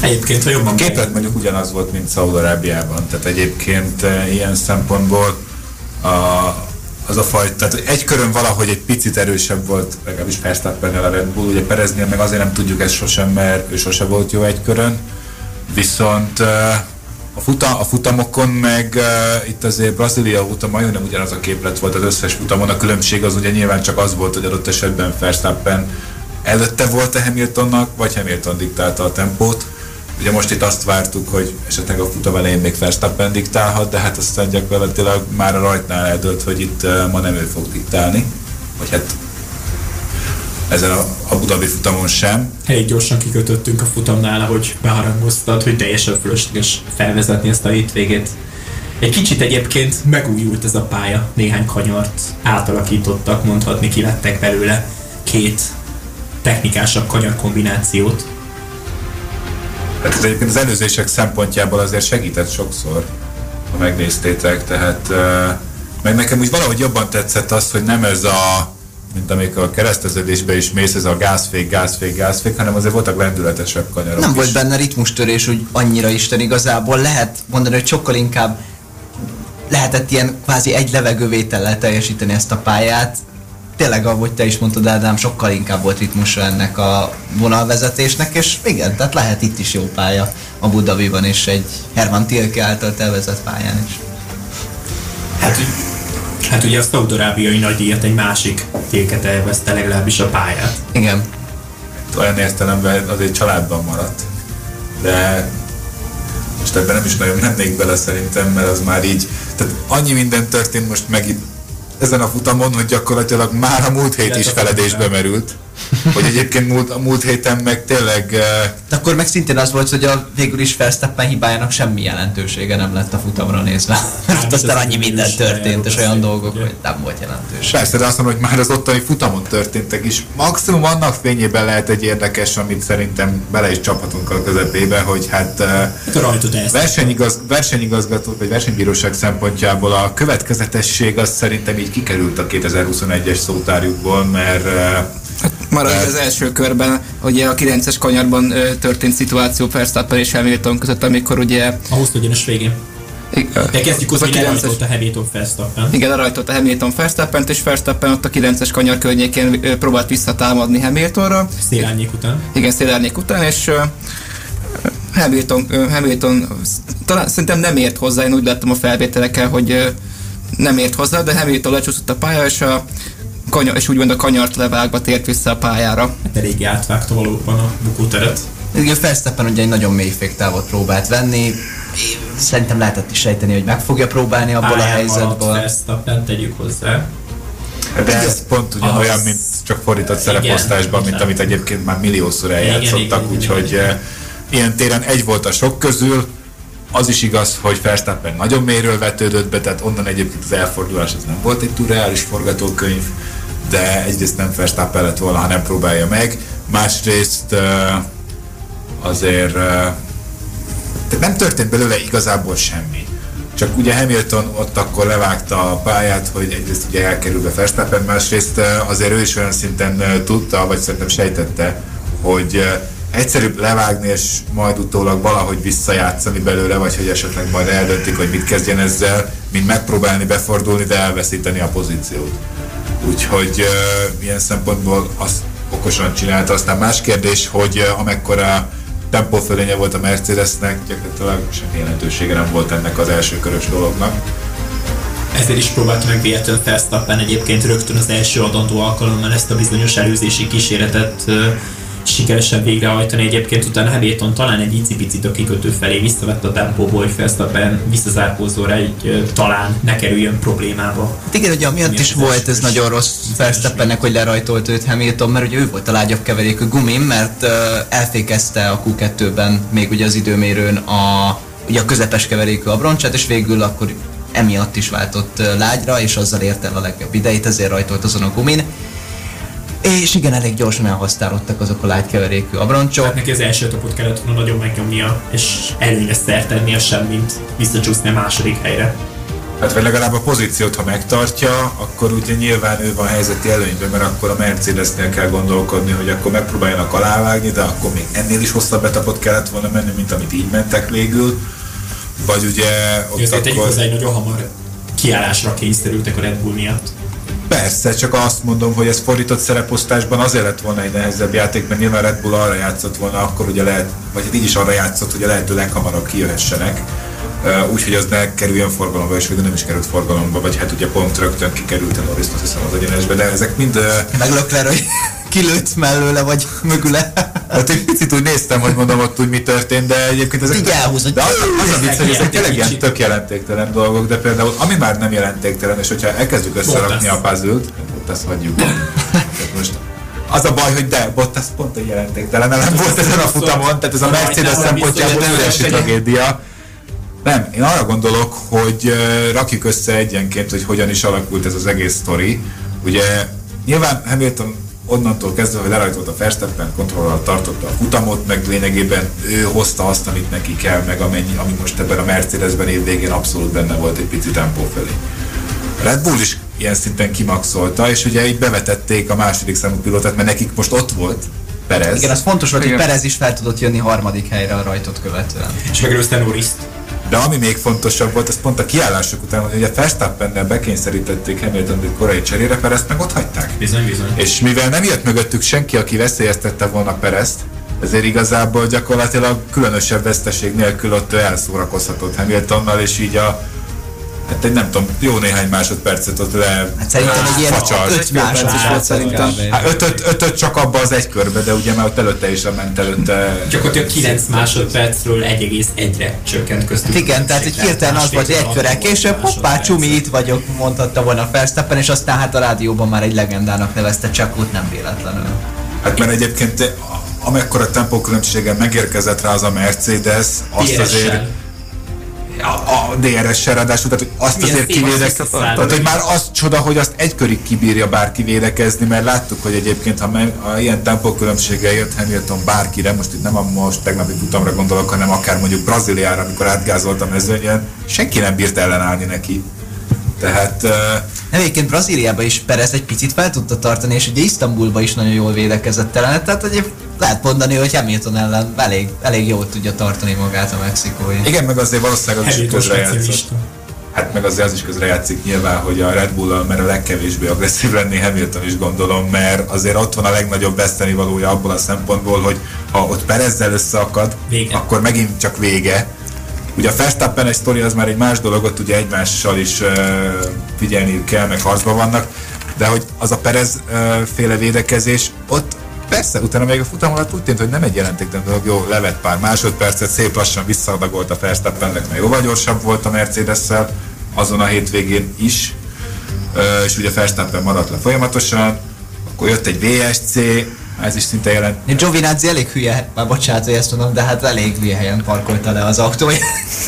Egyébként, ha jobban Képlet mondjuk ugyanaz volt, mint Szaudarábiában. Tehát egyébként e, ilyen szempontból a, az a fajta, tehát egy körön valahogy egy picit erősebb volt, legalábbis verstappen a Red Bull, ugye Pereznél meg azért nem tudjuk ezt sosem, mert ő sose volt jó egy körön, viszont a, futam, a futamokon meg uh, itt azért Brazília óta majdnem ugyanaz a képlet volt az összes futamon, a különbség az ugye nyilván csak az volt, hogy adott esetben Verstappen előtte volt a Hamiltonnak, vagy Hamilton diktálta a tempót. Ugye most itt azt vártuk, hogy esetleg a futam elején még Verstappen diktálhat, de hát aztán gyakorlatilag már a rajtnál eldőlt, hogy itt uh, ma nem ő fog diktálni. Vagy hát ezen a, a Budabi futamon sem. elég gyorsan kikötöttünk a futamnál, hogy beharangoztad, hogy teljesen fölösleges felvezetni ezt a hétvégét. Egy kicsit egyébként megújult ez a pálya, néhány kanyart átalakítottak, mondhatni, kivettek belőle két technikásabb kanyar kombinációt. Hát ez egyébként az előzések szempontjából azért segített sokszor, ha megnéztétek, tehát meg nekem úgy valahogy jobban tetszett az, hogy nem ez a mint amikor a kereszteződésbe is mész, ez a gázfék, gázfék, gázfék, hanem azért voltak lendületesebb kanyarok Nem is. volt benne ritmustörés úgy annyira Isten igazából. Lehet mondani, hogy sokkal inkább lehetett ilyen kvázi egy levegővétellel teljesíteni ezt a pályát. Tényleg, ahogy te is mondtad, Ádám, sokkal inkább volt ritmusa ennek a vonalvezetésnek, és igen, tehát lehet itt is jó pálya a Budaviban, és egy Herman Tilke által tervezett pályán is. Hát, hát ugye a szaudarábiai nagydíjat egy másik téket elveszte legalábbis a pályát. Igen. olyan értelemben azért családban maradt. De most ebben nem is nagyon mennék bele szerintem, mert az már így, tehát annyi minden történt most meg itt ezen a futamon, hogy gyakorlatilag már a múlt hét is feledésbe merült. Hogy egyébként múlt, a múlt héten meg tényleg eh, De akkor meg szintén az volt, hogy a végül is Verstappen hibájának semmi jelentősége nem lett a futamra nézve. Mert Hát aztán annyi minden történt, és olyan dolgok, beszélünk, hogy nem volt jelentős. Persze, de azt mondom, hogy már az ottani futamon történtek is. Maximum annak fényében lehet egy érdekes, amit szerintem bele is csaphatunk a közepébe, hogy hát eh, Hát versenyigaz, versenyigazgató vagy versenybíróság szempontjából a következetesség az szerintem így kikerült a 2021-es szótárjukból, mert Marad Mert- az első körben, ugye a 9-es kanyarban ö, történt szituáció Verstappen és Hamilton között, amikor ugye A 20 egyenes végén. ig- De kezdjük ott, a hogy 9-es lerajtolt a Hamilton Verstappen. igen, lerajtolt a Hamilton Verstappen, és Verstappen ott a 9-es kanyar környékén ö, próbált visszatámadni Hamiltonra. Szélárnyék után. Igen, szélárnyék után, és ö, Hamilton, ö, Hamilton talán szerintem nem ért hozzá, én úgy láttam a felvételekkel, hogy ö, nem ért hozzá, de Hamilton lecsúszott a pálya, és a kanyar, és úgymond a kanyart levágva tért vissza a pályára. Hát eléggé átvágta valóban a bukóteret. Ugye Verstappen ugye egy nagyon mély féktávot próbált venni, szerintem lehetett is sejteni, hogy meg fogja próbálni abból a Pályán maradt helyzetből. Verstappen, tegyük hozzá. de ez pont ugyanolyan, Az- mint csak fordított Igen, szereposztásban, mint igen. amit egyébként már milliószor Igen, eljátszottak, igen, úgyhogy igen. eh, ilyen téren egy volt a sok közül, az is igaz, hogy Verstappen nagyon mélyről vetődött be, tehát onnan egyébként az elfordulás az nem volt egy túl reális forgatókönyv, de egyrészt nem Verstappen lett volna, ha nem próbálja meg, másrészt azért eh, tehát nem történt belőle igazából semmi. Csak ugye Hamilton ott akkor levágta a pályát, hogy egyrészt ugye elkerül be Verstappen, másrészt azért ő is olyan szinten tudta, vagy szerintem sejtette, hogy egyszerűbb levágni, és majd utólag valahogy visszajátszani belőle, vagy hogy esetleg majd eldöntik, hogy mit kezdjen ezzel, mint megpróbálni befordulni, de elveszíteni a pozíciót. Úgyhogy uh, ilyen szempontból azt okosan csinálta. Aztán más kérdés, hogy uh, amekkora tempófölénye volt a Mercedesnek, gyakorlatilag semmi jelentősége nem volt ennek az első körös dolognak. Ezért is próbálta meg véletlenül Verstappen egyébként rögtön az első adandó alkalommal ezt a bizonyos előzési kísérletet ö, sikeresen végrehajtani. Egyébként utána Hamilton talán egy icipicit a kikötő felé visszavett a tempóból, hogy Verstappen visszazárkózóra egy talán ne kerüljön problémába. Hát igen, ugye amiatt is volt ez nagyon rossz Verstappennek, hogy lerajtolt őt Hamilton, mert ugye ő volt a lágyabb keverékű gumin, mert uh, elfékezte a Q2-ben még ugye az időmérőn a, ugye a közepes keverékű abroncsát, és végül akkor emiatt is váltott lágyra, és azzal ért el a legjobb ideit, ezért rajtolt azon a gumin. És igen, elég gyorsan elhasztálódtak azok a lágykeverékű abroncsok. Tehát neki az első topot kellett volna nagyon megnyomnia, és előnyre szert tennie sem, mint visszacsúszni a második helyre. Hát vagy legalább a pozíciót, ha megtartja, akkor ugye nyilván ő van helyzeti előnyben, mert akkor a Mercedesnél kell gondolkodni, hogy akkor megpróbáljanak alávágni, de akkor még ennél is hosszabb etapot kellett volna menni, mint amit így mentek végül. Vagy ugye ott Azért tegyük akkor... hozzá, hogy nagyon hamar kiállásra kényszerültek a Red Bull miatt. Persze, csak azt mondom, hogy ez fordított szereposztásban azért lett volna egy nehezebb játék, mert nyilván Red Bull arra játszott volna, akkor ugye lehet, vagy hát így is arra játszott, hogy a lehető leghamarabb kijöhessenek. Úgyhogy az ne kerüljön forgalomba, és végül nem is került forgalomba, vagy hát ugye pont rögtön kikerült a Norris, azt hiszem az egyenesbe, de ezek mind... Meg Leclerc, hogy kilőtt mellőle, vagy mögüle. hát egy picit úgy néztem, hogy mondom ott úgy mi történt, de egyébként ezek... Így elhúzott. De az, az a vicc, hogy ezek tényleg ilyen tök jelentéktelen dolgok, de például ami már nem jelentéktelen, és hogyha elkezdjük összerakni a puzzle-t, Bottas hagyjuk. Tehát most az a baj, hogy de, Bottas pont egy jelentéktelen elem volt ezen a futamon, tehát ez a Mercedes Rajtával szempontjából óriási nem tragédia. Nem, én arra gondolok, hogy rakjuk össze egyenként, hogy hogyan is alakult ez az egész sztori. Ugye nyilván Hamilton onnantól kezdve, hogy lerajtolt a Verstappen, kontrollal tartotta a futamot, meg lényegében ő hozta azt, amit neki kell, meg amennyi, ami most ebben a Mercedesben év végén abszolút benne volt egy pici tempó felé. A Red Bull is ilyen szinten kimaxolta, és ugye így bevetették a második számú pilótát, mert nekik most ott volt Perez. Igen, az fontos volt, hogy. Perez is fel tudott jönni harmadik helyre a rajtot követően. És megelőzte Norris-t. De ami még fontosabb volt, az pont a kiállások után, hogy ugye Verstappennel bekényszerítették Hamilton egy korai cserére, Perezt meg ott hagyták. Bizony, bizony. És mivel nem jött mögöttük senki, aki veszélyeztette volna Perezt, ezért igazából gyakorlatilag különösebb veszteség nélkül ott elszórakozhatott Hamiltonnal, és így a Hát egy nem tudom, jó néhány másodpercet ott le Hát szerintem egy ilyen facsart. 5 másodperc volt szerintem. Hát ötöt, ötöt csak abba az egy körbe, de ugye már ott előtte is ment előtte. Gyakorlatilag 9 másodpercről 1,1-re csökkent köztük. Hát igen, tehát egy hirtelen az volt, hogy egy körrel később, hoppá, csumi, itt vagyok, mondhatta volna Verstappen, és aztán hát a rádióban már egy legendának nevezte csak ott nem véletlenül. Hát mert egyébként a- amekkora tempókülönbséggel megérkezett rá az a Mercedes, azt azért a, a DRS-sel ráadásul, tehát hogy azt Milyen azért szép, azt kivédek, összeszállnak. tehát hogy már az csoda, hogy azt egy körig kibírja bárki védekezni, mert láttuk, hogy egyébként ha, me, ha ilyen tempókülönbséggel jött Hamilton bárkire, most itt nem a most tegnapi futamra gondolok, hanem akár mondjuk Brazíliára, amikor átgázolt a mezőnyen, senki nem bírt ellenállni neki. Tehát uh, Nem, egyébként Brazíliában is Perez egy picit fel tudta tartani, és ugye Isztambulban is nagyon jól védekezett ellen, tehát ugye lehet mondani, hogy Hamilton ellen elég, elég jól tudja tartani magát a mexikói. igen, meg azért valószínűleg az is közrejátszott. Hát meg azért az is közrejátszik nyilván, hogy a Red bull mert a legkevésbé agresszív lenni Hamilton is gondolom, mert azért ott van a legnagyobb veszteni valója abból a szempontból, hogy ha ott Perezzel összeakad, Vége. akkor megint csak vége. Ugye a Verstappen egy sztori az már egy más dolog, ott ugye egymással is uh, figyelniük kell, meg harcban vannak, de hogy az a Perez uh, féle védekezés, ott persze, utána még a futam alatt úgy tűnt, hogy nem egy jelentéktelen dolog, jó, levett pár másodpercet, szép lassan visszaadagolt a Verstappennek, mert jóval gyorsabb volt a Mercedes-szel, azon a hétvégén is, Ö, és ugye Verstappen maradt le folyamatosan, akkor jött egy VSC, ez is szinte jelent, Giovinazzi elég hülye, már bocsánat, hogy ezt mondom, de hát elég hülye helyen parkolta le az autóját.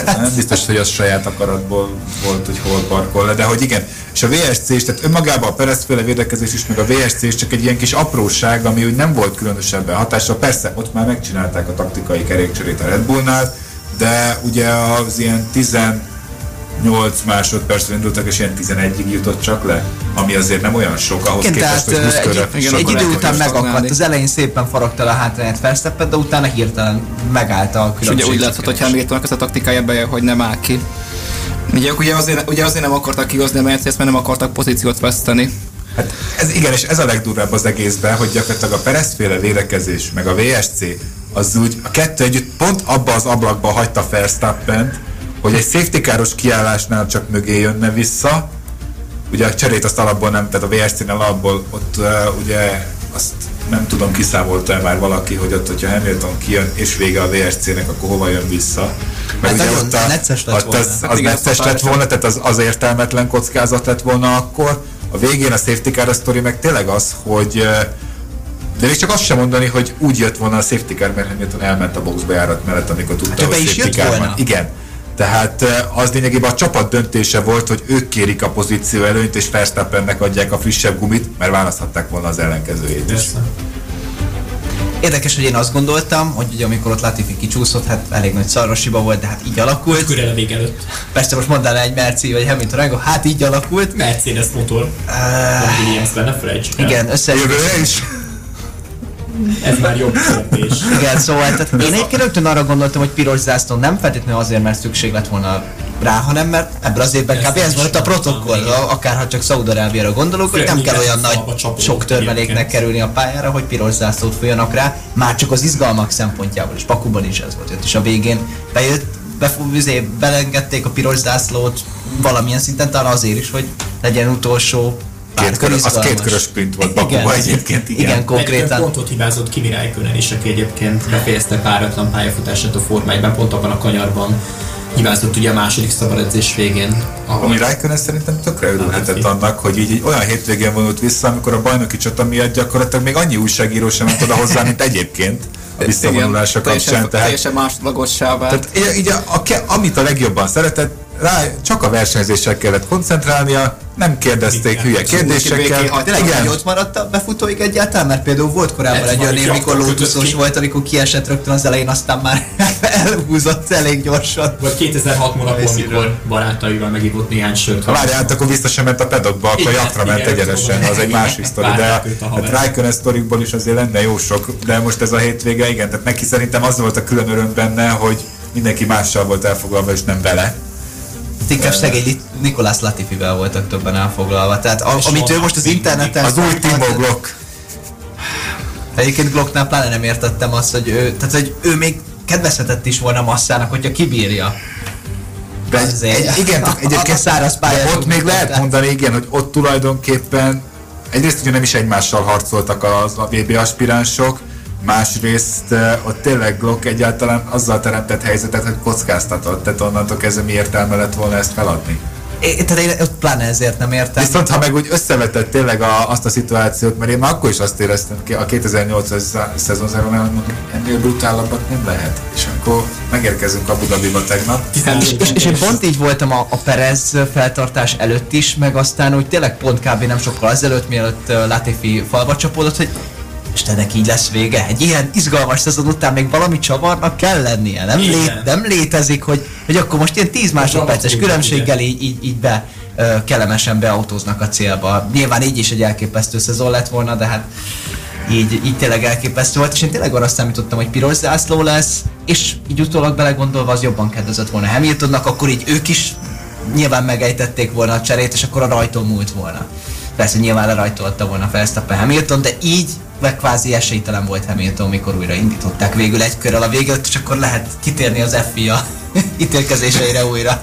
nem biztos, hogy az saját akaratból volt, hogy hol parkol le, de hogy igen. És a VSC is, tehát önmagában a Perez-féle védekezés is, meg a VSC is csak egy ilyen kis apróság, ami úgy nem volt különösebben hatással. Persze, ott már megcsinálták a taktikai kerékcserét a Red Bullnál, de ugye az ilyen 18 másodpercre indultak, és ilyen 11-ig jutott csak le, ami azért nem olyan sok ahhoz Igen, képest, tehát hogy 20 ö, körre egy, sokkal egy idő után megakadt, az elején szépen faragta le a hátrányát Verstappen, de utána hirtelen megállt a És különbség. ugye úgy látszott, hogy Hamiltonnak ez a taktikája be, hogy nem áll ki. Ugye, ugye, azért, ugye azért nem akartak kihozni a Mercedes, mert nem akartak pozíciót veszteni. Hát ez igen, és ez a legdurvább az egészben, hogy gyakorlatilag a Perez-féle védekezés, meg a VSC, az úgy a kettő együtt pont abba az ablakba hagyta Verstappen, hogy egy safety káros kiállásnál csak mögé jönne vissza, ugye a cserét azt alapból nem, tehát a VSC-nél alapból ott uh, ugye azt nem tudom, kiszámolta már valaki, hogy ott, hogyha Hamilton kijön és vége a VSC-nek, akkor hova jön vissza. Hát nagyon necces lett ott volna. Az, Hát az igen, necces lett volna, tehát az, az értelmetlen kockázat lett volna akkor. A végén a safety car a sztori meg tényleg az, hogy de még csak azt sem mondani, hogy úgy jött volna a safety car, mert Hamilton elment a boxba járat mellett, amikor tudta, Hát ő be hogy is safety jött car volna? van. Igen. Tehát eh, az lényegében a csapat döntése volt, hogy ők kérik a pozíció előnyt, és Verstappennek adják a frissebb gumit, mert választhatták volna az ellenkezőjét is. Érdekes, hogy én azt gondoltam, hogy ugye amikor ott Latifi kicsúszott, hát elég nagy szarvasiba volt, de hát így alakult. Körül a vég előtt. Persze most mondd el egy Merci vagy Hamilton Rango, hát így alakult. Mercedes motor. Uh, Williams benne, felejtsük el. igen, össze... Jövőre is? Ez már jobb kérdés. Igen, szóval tehát én egyébként rögtön arra gondoltam, hogy piros zászló nem feltétlenül azért, mert szükség lett volna rá, hanem mert ebből az évben kb. ez volt a protokoll, igen. akár ha csak Szaudarábiára gondolok, hogy nem kell olyan nagy sok törmeléknek kerülni a pályára, hogy piros zászlót fújjanak rá, már csak az izgalmak szempontjából, és Bakuban is ez volt, és a végén bejött, befú, üzé, belengedték a piros zászlót valamilyen szinten, talán azért is, hogy legyen utolsó Két kör az két körös sprint volt Bakuba egyébként, igen. Igen, konkrétan. pontot hibázott Kimi Räikkönen is, aki egyébként befejezte páratlan pályafutását a Forma 1-ben, pont abban a kanyarban hibázott ugye a második szabad edzés végén. ahol- Ami Raikkonen szerintem tökre örülhetett annak, hogy így egy olyan hétvégén vonult vissza, amikor a bajnoki csata miatt gyakorlatilag még annyi újságíró sem ment oda hozzá, mint egyébként a visszavonulása kapcsán. Tehát, Teljesen másodlagossá vált. tehát így, így a, a, amit a legjobban szeretett, rá csak a versenyzéssel kellett koncentrálnia, nem kérdezték Igen. hülye kérdésekkel. Ha tényleg Igen, ott maradt a befutóig egyáltalán? Mert például volt korábban Ez egy olyan év, mikor ki. volt, amikor kiesett rögtön az elején, aztán már elhúzott elég gyorsan. Vagy 2006 Monaco, Részéről. amikor barátaival megívott néhány sört. Ha várjál, akkor vissza sem ment a pedokba, akkor Igen, jaktra ment igen, egyenesen, az egy másik sztori, de hát. Raikkonen sztorikból is azért lenne jó sok, de most ez a hétvége, igen, tehát neki szerintem az volt a külön öröm benne, hogy mindenki mással volt elfoglalva, és nem vele. Inkább szegény Nikolász Latifivel voltak többen elfoglalva. Tehát a, amit ő most az interneten... Az új Timo Glock. Egyébként Glocknál pláne nem értettem azt, hogy ő, tehát, hogy ő még kedvezhetett is volna masszának, hogyha kibírja. De egy, Azért. egy, igen, A- a egyébként száraz de pályán ott még lehet tehát- mondani, igen, hogy ott tulajdonképpen egyrészt ugye nem is egymással harcoltak az a VB aspiránsok, másrészt eh, ott tényleg Glock egyáltalán azzal teremtett helyzetet, hogy kockáztatott, tehát onnantól kezdve mi értelme lett volna ezt feladni. É, tehát én ott pláne ezért nem értem. Viszont ha meg úgy összevetett tényleg a, azt a szituációt, mert én már akkor is azt éreztem ki, a 2008-as szezon zárónál, hogy mondom, ennél brutálabbat nem lehet. És akkor megérkezünk Abu Dhabiba tegnap. És, és, és én pont így voltam a, a Perez feltartás előtt is, meg aztán úgy tényleg pont kb. nem sokkal azelőtt, mielőtt Latifi falba csapódott, hogy és ennek így lesz vége. Egy ilyen izgalmas szezon után még valami csavarnak kell lennie. Nem, Igen. lé, nem létezik, hogy, hogy akkor most ilyen 10 másodperces különbséggel így, így, így be ö, kellemesen beautóznak a célba. Nyilván így is egy elképesztő szezon lett volna, de hát így, így tényleg elképesztő volt, és én tényleg arra számítottam, hogy piros zászló lesz, és így utólag belegondolva az jobban kedvezett volna Hamiltonnak, akkor így ők is nyilván megejtették volna a cserét, és akkor a rajtó múlt volna. Persze nyilván lerajtolta volna Verstappen Hamilton, de így meg kvázi esélytelen volt Hamilton, mikor újra indították végül egy körrel a vége, és akkor lehet kitérni az FIA ítélkezéseire újra.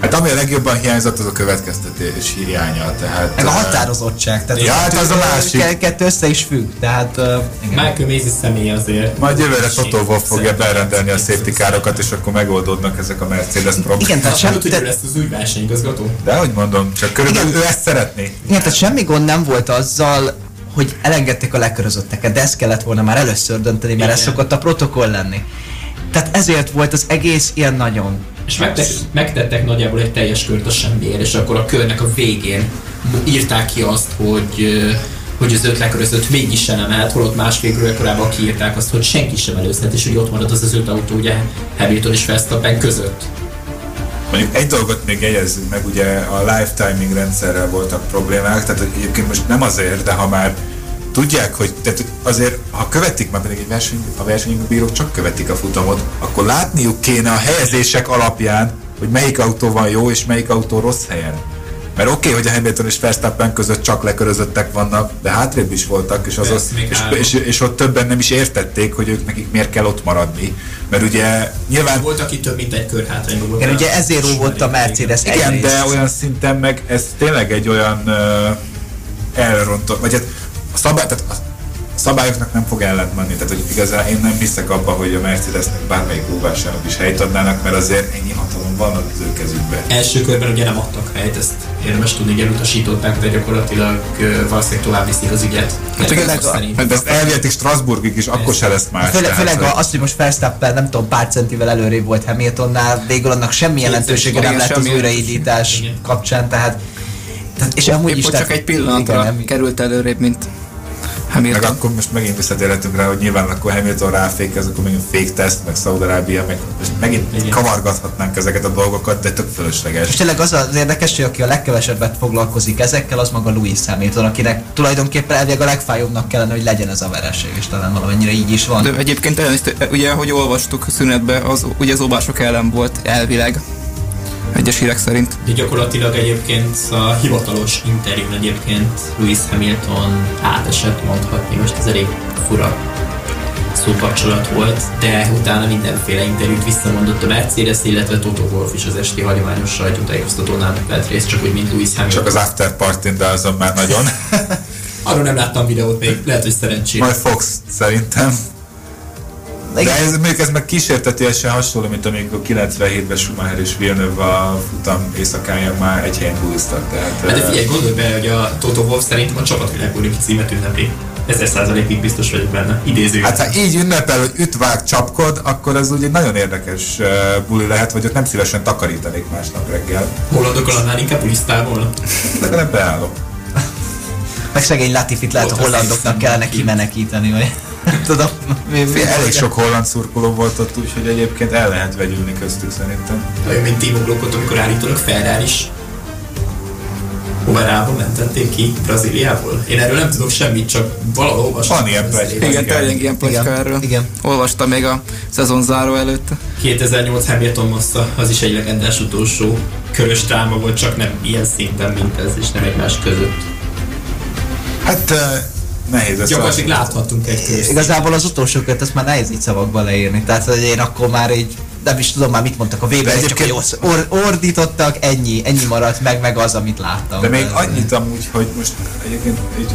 Hát ami a legjobban hiányzott, az a következtetés hiánya. Tehát, Meg a határozottság. Tehát Ja, hát az a másik. ke- Kettő össze is függ, tehát... Uh. Michael Maisie személy azért. Majd jövőre Toto Wolff fogja berendelni a safety károkat, és akkor megoldódnak ezek a Mercedes problémák. Igen, tehát Sem, te, lesz az új versenyigazgató. De hogy mondom, csak körülbelül ő ezt szeretné. igen, tehát semmi gond nem volt azzal, hogy elengedték a lekörözötteket, de ezt kellett volna már először dönteni, mert ez Igen. szokott a protokoll lenni. Tehát ezért volt az egész ilyen nagyon. És megte- megtettek nagyjából egy teljes kört a semmiért, és akkor a körnek a végén írták ki azt, hogy hogy az öt lekörözött mégis sem emelt, holott másfél körül korábban kiírták azt, hogy senki sem előzhet, és hogy ott marad az az öt autó ugye Hamilton és Verstappen között. Mondjuk egy dolgot még jegyezzünk meg, ugye a live timing rendszerrel voltak problémák, tehát egyébként most nem azért, de ha már tudják, hogy tehát azért, ha követik már pedig egy verseny, a versenybírók csak követik a futamot, akkor látniuk kéne a helyezések alapján, hogy melyik autó van jó és melyik autó rossz helyen. Mert oké, okay, hogy a Hamilton és Verstappen között csak lekörözöttek vannak, de hátrébb is voltak, és, az, és, és, és, ott többen nem is értették, hogy ők nekik miért kell ott maradni. Mert ugye nyilván Volt, aki több mint egy kör hátrányban volt. Igen, ugye ezért óvott a Mercedes igen, egyrészt. de olyan szinten meg ez tényleg egy olyan uh, elrontott, vagy hát a szabály, tehát a szabályoknak nem fog ellent menni, tehát hogy igazán én nem hiszek abba, hogy a Mercedesnek bármelyik óvásának is helyt adnának, mert azért ennyi hatalom van az ő kezükben. Első körben ugye nem adtak helyet, ezt érdemes tudni, hogy elutasították, de gyakorlatilag valószínűleg tovább viszik az ügyet. Hát Hát de ezt elvihetik Strasbourgig is, akkor se lesz más. Főleg, főleg hogy- a- azt, hogy most Verstappen nem tudom, pár centivel előrébb volt Hamiltonnál, végül annak semmi jelentősége nem lett az újraindítás kapcsán, tehát, tehát és amúgy Épp is csak egy pillanatra igen, nem- került előrébb, mint Meg Hamilton. akkor most megint visszatérhetünk rá, hogy nyilván akkor Hamilton ráfékez, akkor megint fake test, meg Szaudarábia, meg most megint Igen. kavargathatnánk ezeket a dolgokat, de tök fölösleges. És tényleg az az érdekes, hogy aki a legkevesebbet foglalkozik ezekkel, az maga Louis Hamilton, akinek tulajdonképpen elvileg a legfájóbbnak kellene, hogy legyen ez a vereség, és talán valamennyire így is van. De egyébként elnézést, ugye, ahogy olvastuk a szünetbe, az, ugye az óvások ellen volt elvileg. Egyes hírek szerint. De gyakorlatilag egyébként a hivatalos interjún egyébként Lewis Hamilton átesett mondhatni, most ez elég fura szókapcsolat volt, de utána mindenféle interjút visszamondott a Mercedes, illetve Toto Wolff is az esti hagyományos sajtótájékoztatónál vett részt, csak úgy, mint Lewis Hamilton. Csak az after party de azon már nagyon. Arról nem láttam videót még, lehet, hogy szerencsém. Majd Fox szerintem. De ez, mondjuk ez meg kísértetésen hasonló, mint amikor 97-ben Schumacher és Villeneuve a futam éjszakáján már egy helyen húztak. Tehát, Hát de figyelj, gondolj be, hogy a Toto Wolff szerintem a csapatvilágbólinki címet ünnepli. Ezer százalékig biztos vagyok benne. Idéző. Hát ha így ünnepel, hogy üt, vág, csapkod, akkor ez ugye egy nagyon érdekes uh, buli lehet, vagy ott nem szívesen takarítanék másnap reggel. Hollandokon annál inkább pulisztál Legalább beállok. Meg szegény Latifit lehet a hollandoknak kellene kimenekíteni, vagy tudom. mi- mi- Elég sok holland szurkoló volt ott, úgyhogy egyébként el lehet vegyülni köztük szerintem. Olyan, mint Timo Glockot, amikor állítólag Ferrari is Hoverába mentették ki Brazíliából. Én erről nem tudok semmit, csak valahol olvastam. Van ilyen pletyka. éppen. Igen, igen. terjeng ilyen pletyka Igen, erről. igen. Olvastam még a szezon záró előtt. 2008 Hamilton Massa, az is egy legendás utolsó körös dráma volt, csak nem ilyen szinten, mint ez, és nem egymás között. Hát uh, nehéz ezt Gyakorlatilag láthattunk egy körös. Igazából az utolsó kört, ezt már nehéz így szavakba leírni. Tehát, hogy én akkor már így nem is tudom már mit mondtak a végén, csak egyébként- hogy orsz- or, ordítottak, ennyi, ennyi maradt meg, meg az, amit láttam. De még annyit amúgy, hogy most egyébként így,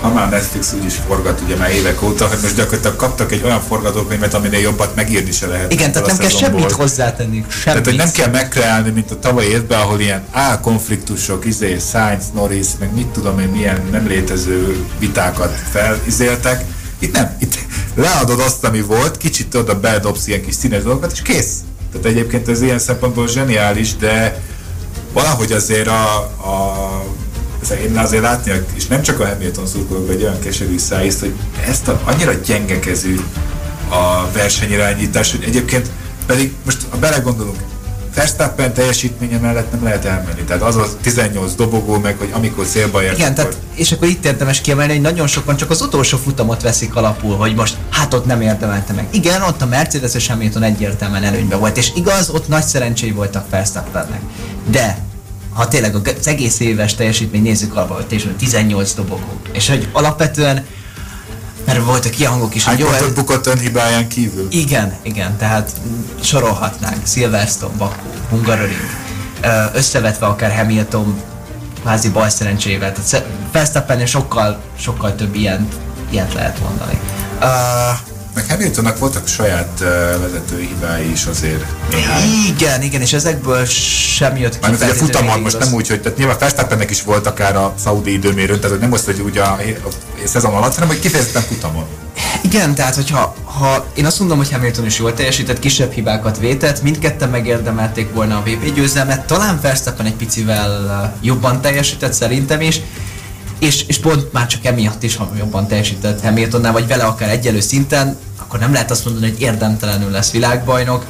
ha már Netflix úgy is forgat ugye már évek óta, hogy most gyakorlatilag kaptak egy olyan forgatókönyvet, aminél jobbat megírni se lehet. Igen, tehát nem a kell semmit hozzátenni. Semmit. Tehát, hogy nem kell megkreálni, mint a tavalyi évben, ahol ilyen á, konfliktusok, izé, Sainz, Norris, meg mit tudom én, milyen nem létező vitákat felizéltek. Itt nem, itt leadod azt, ami volt, kicsit oda beledobsz ilyen kis színes dolgokat, és kész. Tehát egyébként ez ilyen szempontból zseniális, de valahogy azért a, a én azért látni, és nem csak a Hamilton szurkolók, egy olyan keserű szájészt, hogy ezt a, annyira gyengekezű a versenyirányítás, hogy egyébként pedig most, ha belegondolunk, Verstappen teljesítménye mellett nem lehet elmenni. Tehát az a 18 dobogó, meg hogy amikor célba ért, Igen, akkor... tehát, és akkor itt érdemes kiemelni, hogy nagyon sokan csak az utolsó futamot veszik alapul, hogy most hát ott nem érdemelte meg. Igen, ott a Mercedes és Hamilton egyértelműen előnyben volt, és igaz, ott nagy szerencséi voltak Verstappennek. De ha tényleg az egész éves teljesítmény nézzük alapul, hogy tényleg 18 dobogó, és hogy alapvetően mert voltak ilyen hangok is, Hány hogy jó, pontot ez- bukott önhibáján kívül? igen, igen, tehát sorolhatnánk. Silverstone, Baku, Hungaroring, összevetve akár Hamilton kvázi bal szerencsével. Tehát Verstappennél sokkal, sokkal több ilyen, ilyet lehet mondani. Uh, Meg Hamiltonnak voltak saját uh, vezetői hibái is azért néhány. igen, igen, és ezekből sem jött ki. Mármint ugye feltétlenül futamon most nem úgy, hogy tehát nyilván Verstappennek is volt akár a szaudi időmérőn, tehát hogy nem azt, hogy úgy a, a szezon alatt, hanem hogy kifejezetten futamon. Igen, tehát hogyha ha én azt mondom, hogy Hamilton is jól teljesített, kisebb hibákat vétett, mindketten megérdemelték volna a VP győzelmet, talán Verstappen egy picivel jobban teljesített szerintem is, és, és pont már csak emiatt is, jobban teljesített Hamiltonnál, vagy vele akár egyelő szinten, akkor nem lehet azt mondani, hogy érdemtelenül lesz világbajnok,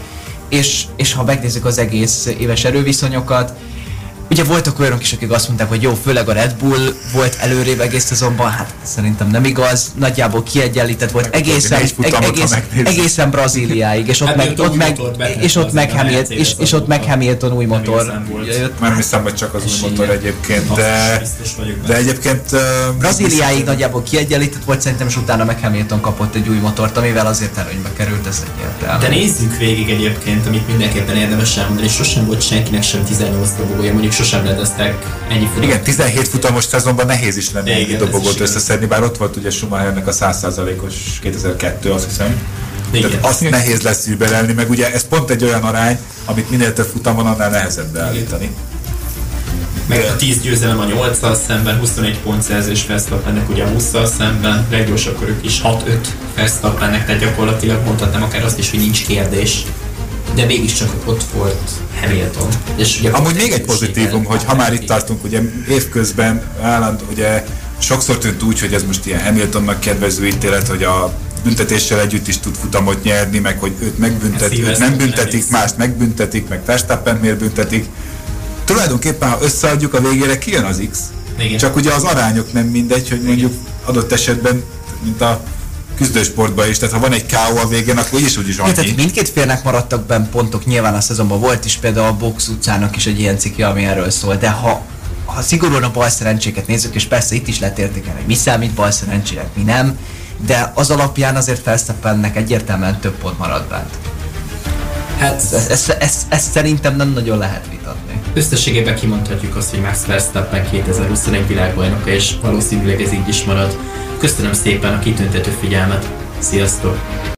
és, és ha megnézzük az egész éves erőviszonyokat, Ugye voltak olyanok is, akik azt mondták, hogy jó, főleg a Red Bull volt előrébb egész szezonban, hát szerintem nem igaz, nagyjából kiegyenlített volt Meg egészen, futamot, egész, egészen Brazíliáig, és ott Hát meg, ott új meg, és ott meg Hamilton, és, és ott meg. Hamilton új Nem motor. Már hiszem, hogy csak az új motor egyébként, de, de egyébként... Brazíliáig nagyjából kiegyenlített volt, szerintem, és utána meg Hamilton kapott egy új motort, amivel azért előnybe került, ez egyértelmű. De nézzük végig egyébként, amit mindenképpen érdemes elmondani, és sosem volt senkinek sem 18 dobogója, mondjuk sosem ledeztek ennyi futamot. Igen, 17 futamos szezonban nehéz is lenne ez dobogót összeszedni, bár ott volt ugye Schumachernek a 100%-os 2002, azt hiszem. Igen. Tehát azt nehéz lesz überelni, meg ugye ez pont egy olyan arány, amit minél több futam van, annál nehezebb beállítani. Meg a 10 győzelem a 8 szemben, 21 pont szerzés Verstappennek ugye a 20 szemben, leggyorsabb körök is 6-5 Verstappennek, tehát gyakorlatilag mondhatnám akár azt is, hogy nincs kérdés. De mégiscsak ott volt Hamilton. És ugye Amúgy még egy pozitívum, hogy ha már itt tartunk, ugye évközben állandó, ugye sokszor tűnt úgy, hogy ez most ilyen Hamiltonnak kedvező ítélet, hogy a büntetéssel együtt is tud futamot nyerni, meg hogy őt megbüntetik, őt nem büntetik, mást megbüntetik, meg Verstappen miért büntetik. Tulajdonképpen, ha összeadjuk a végére, kijön az X. Igen. Csak ugye az arányok nem mindegy, hogy mondjuk adott esetben, mint a küzdősportban is, tehát ha van egy KO a végén, akkor is úgyis Ja, tehát annyi. mindkét félnek maradtak benn pontok, nyilván a szezonban volt is például a Box utcának is egy ilyen cikkje, ami erről szól, de ha, ha szigorúan a bal szerencséket nézzük, és persze itt is lehet értékelni, hogy mi számít bal szerencsének, mi nem, de az alapján azért Verstappennek egyértelműen több pont maradt bent. Hát Ezt, ezt, ezt, ezt szerintem nem nagyon lehet vitatni. összességében kimondhatjuk azt, hogy Max Verstappen 2021 világbajnoka, és valószínűleg ez így is marad. Köszönöm szépen a kitüntető figyelmet. Sziasztok!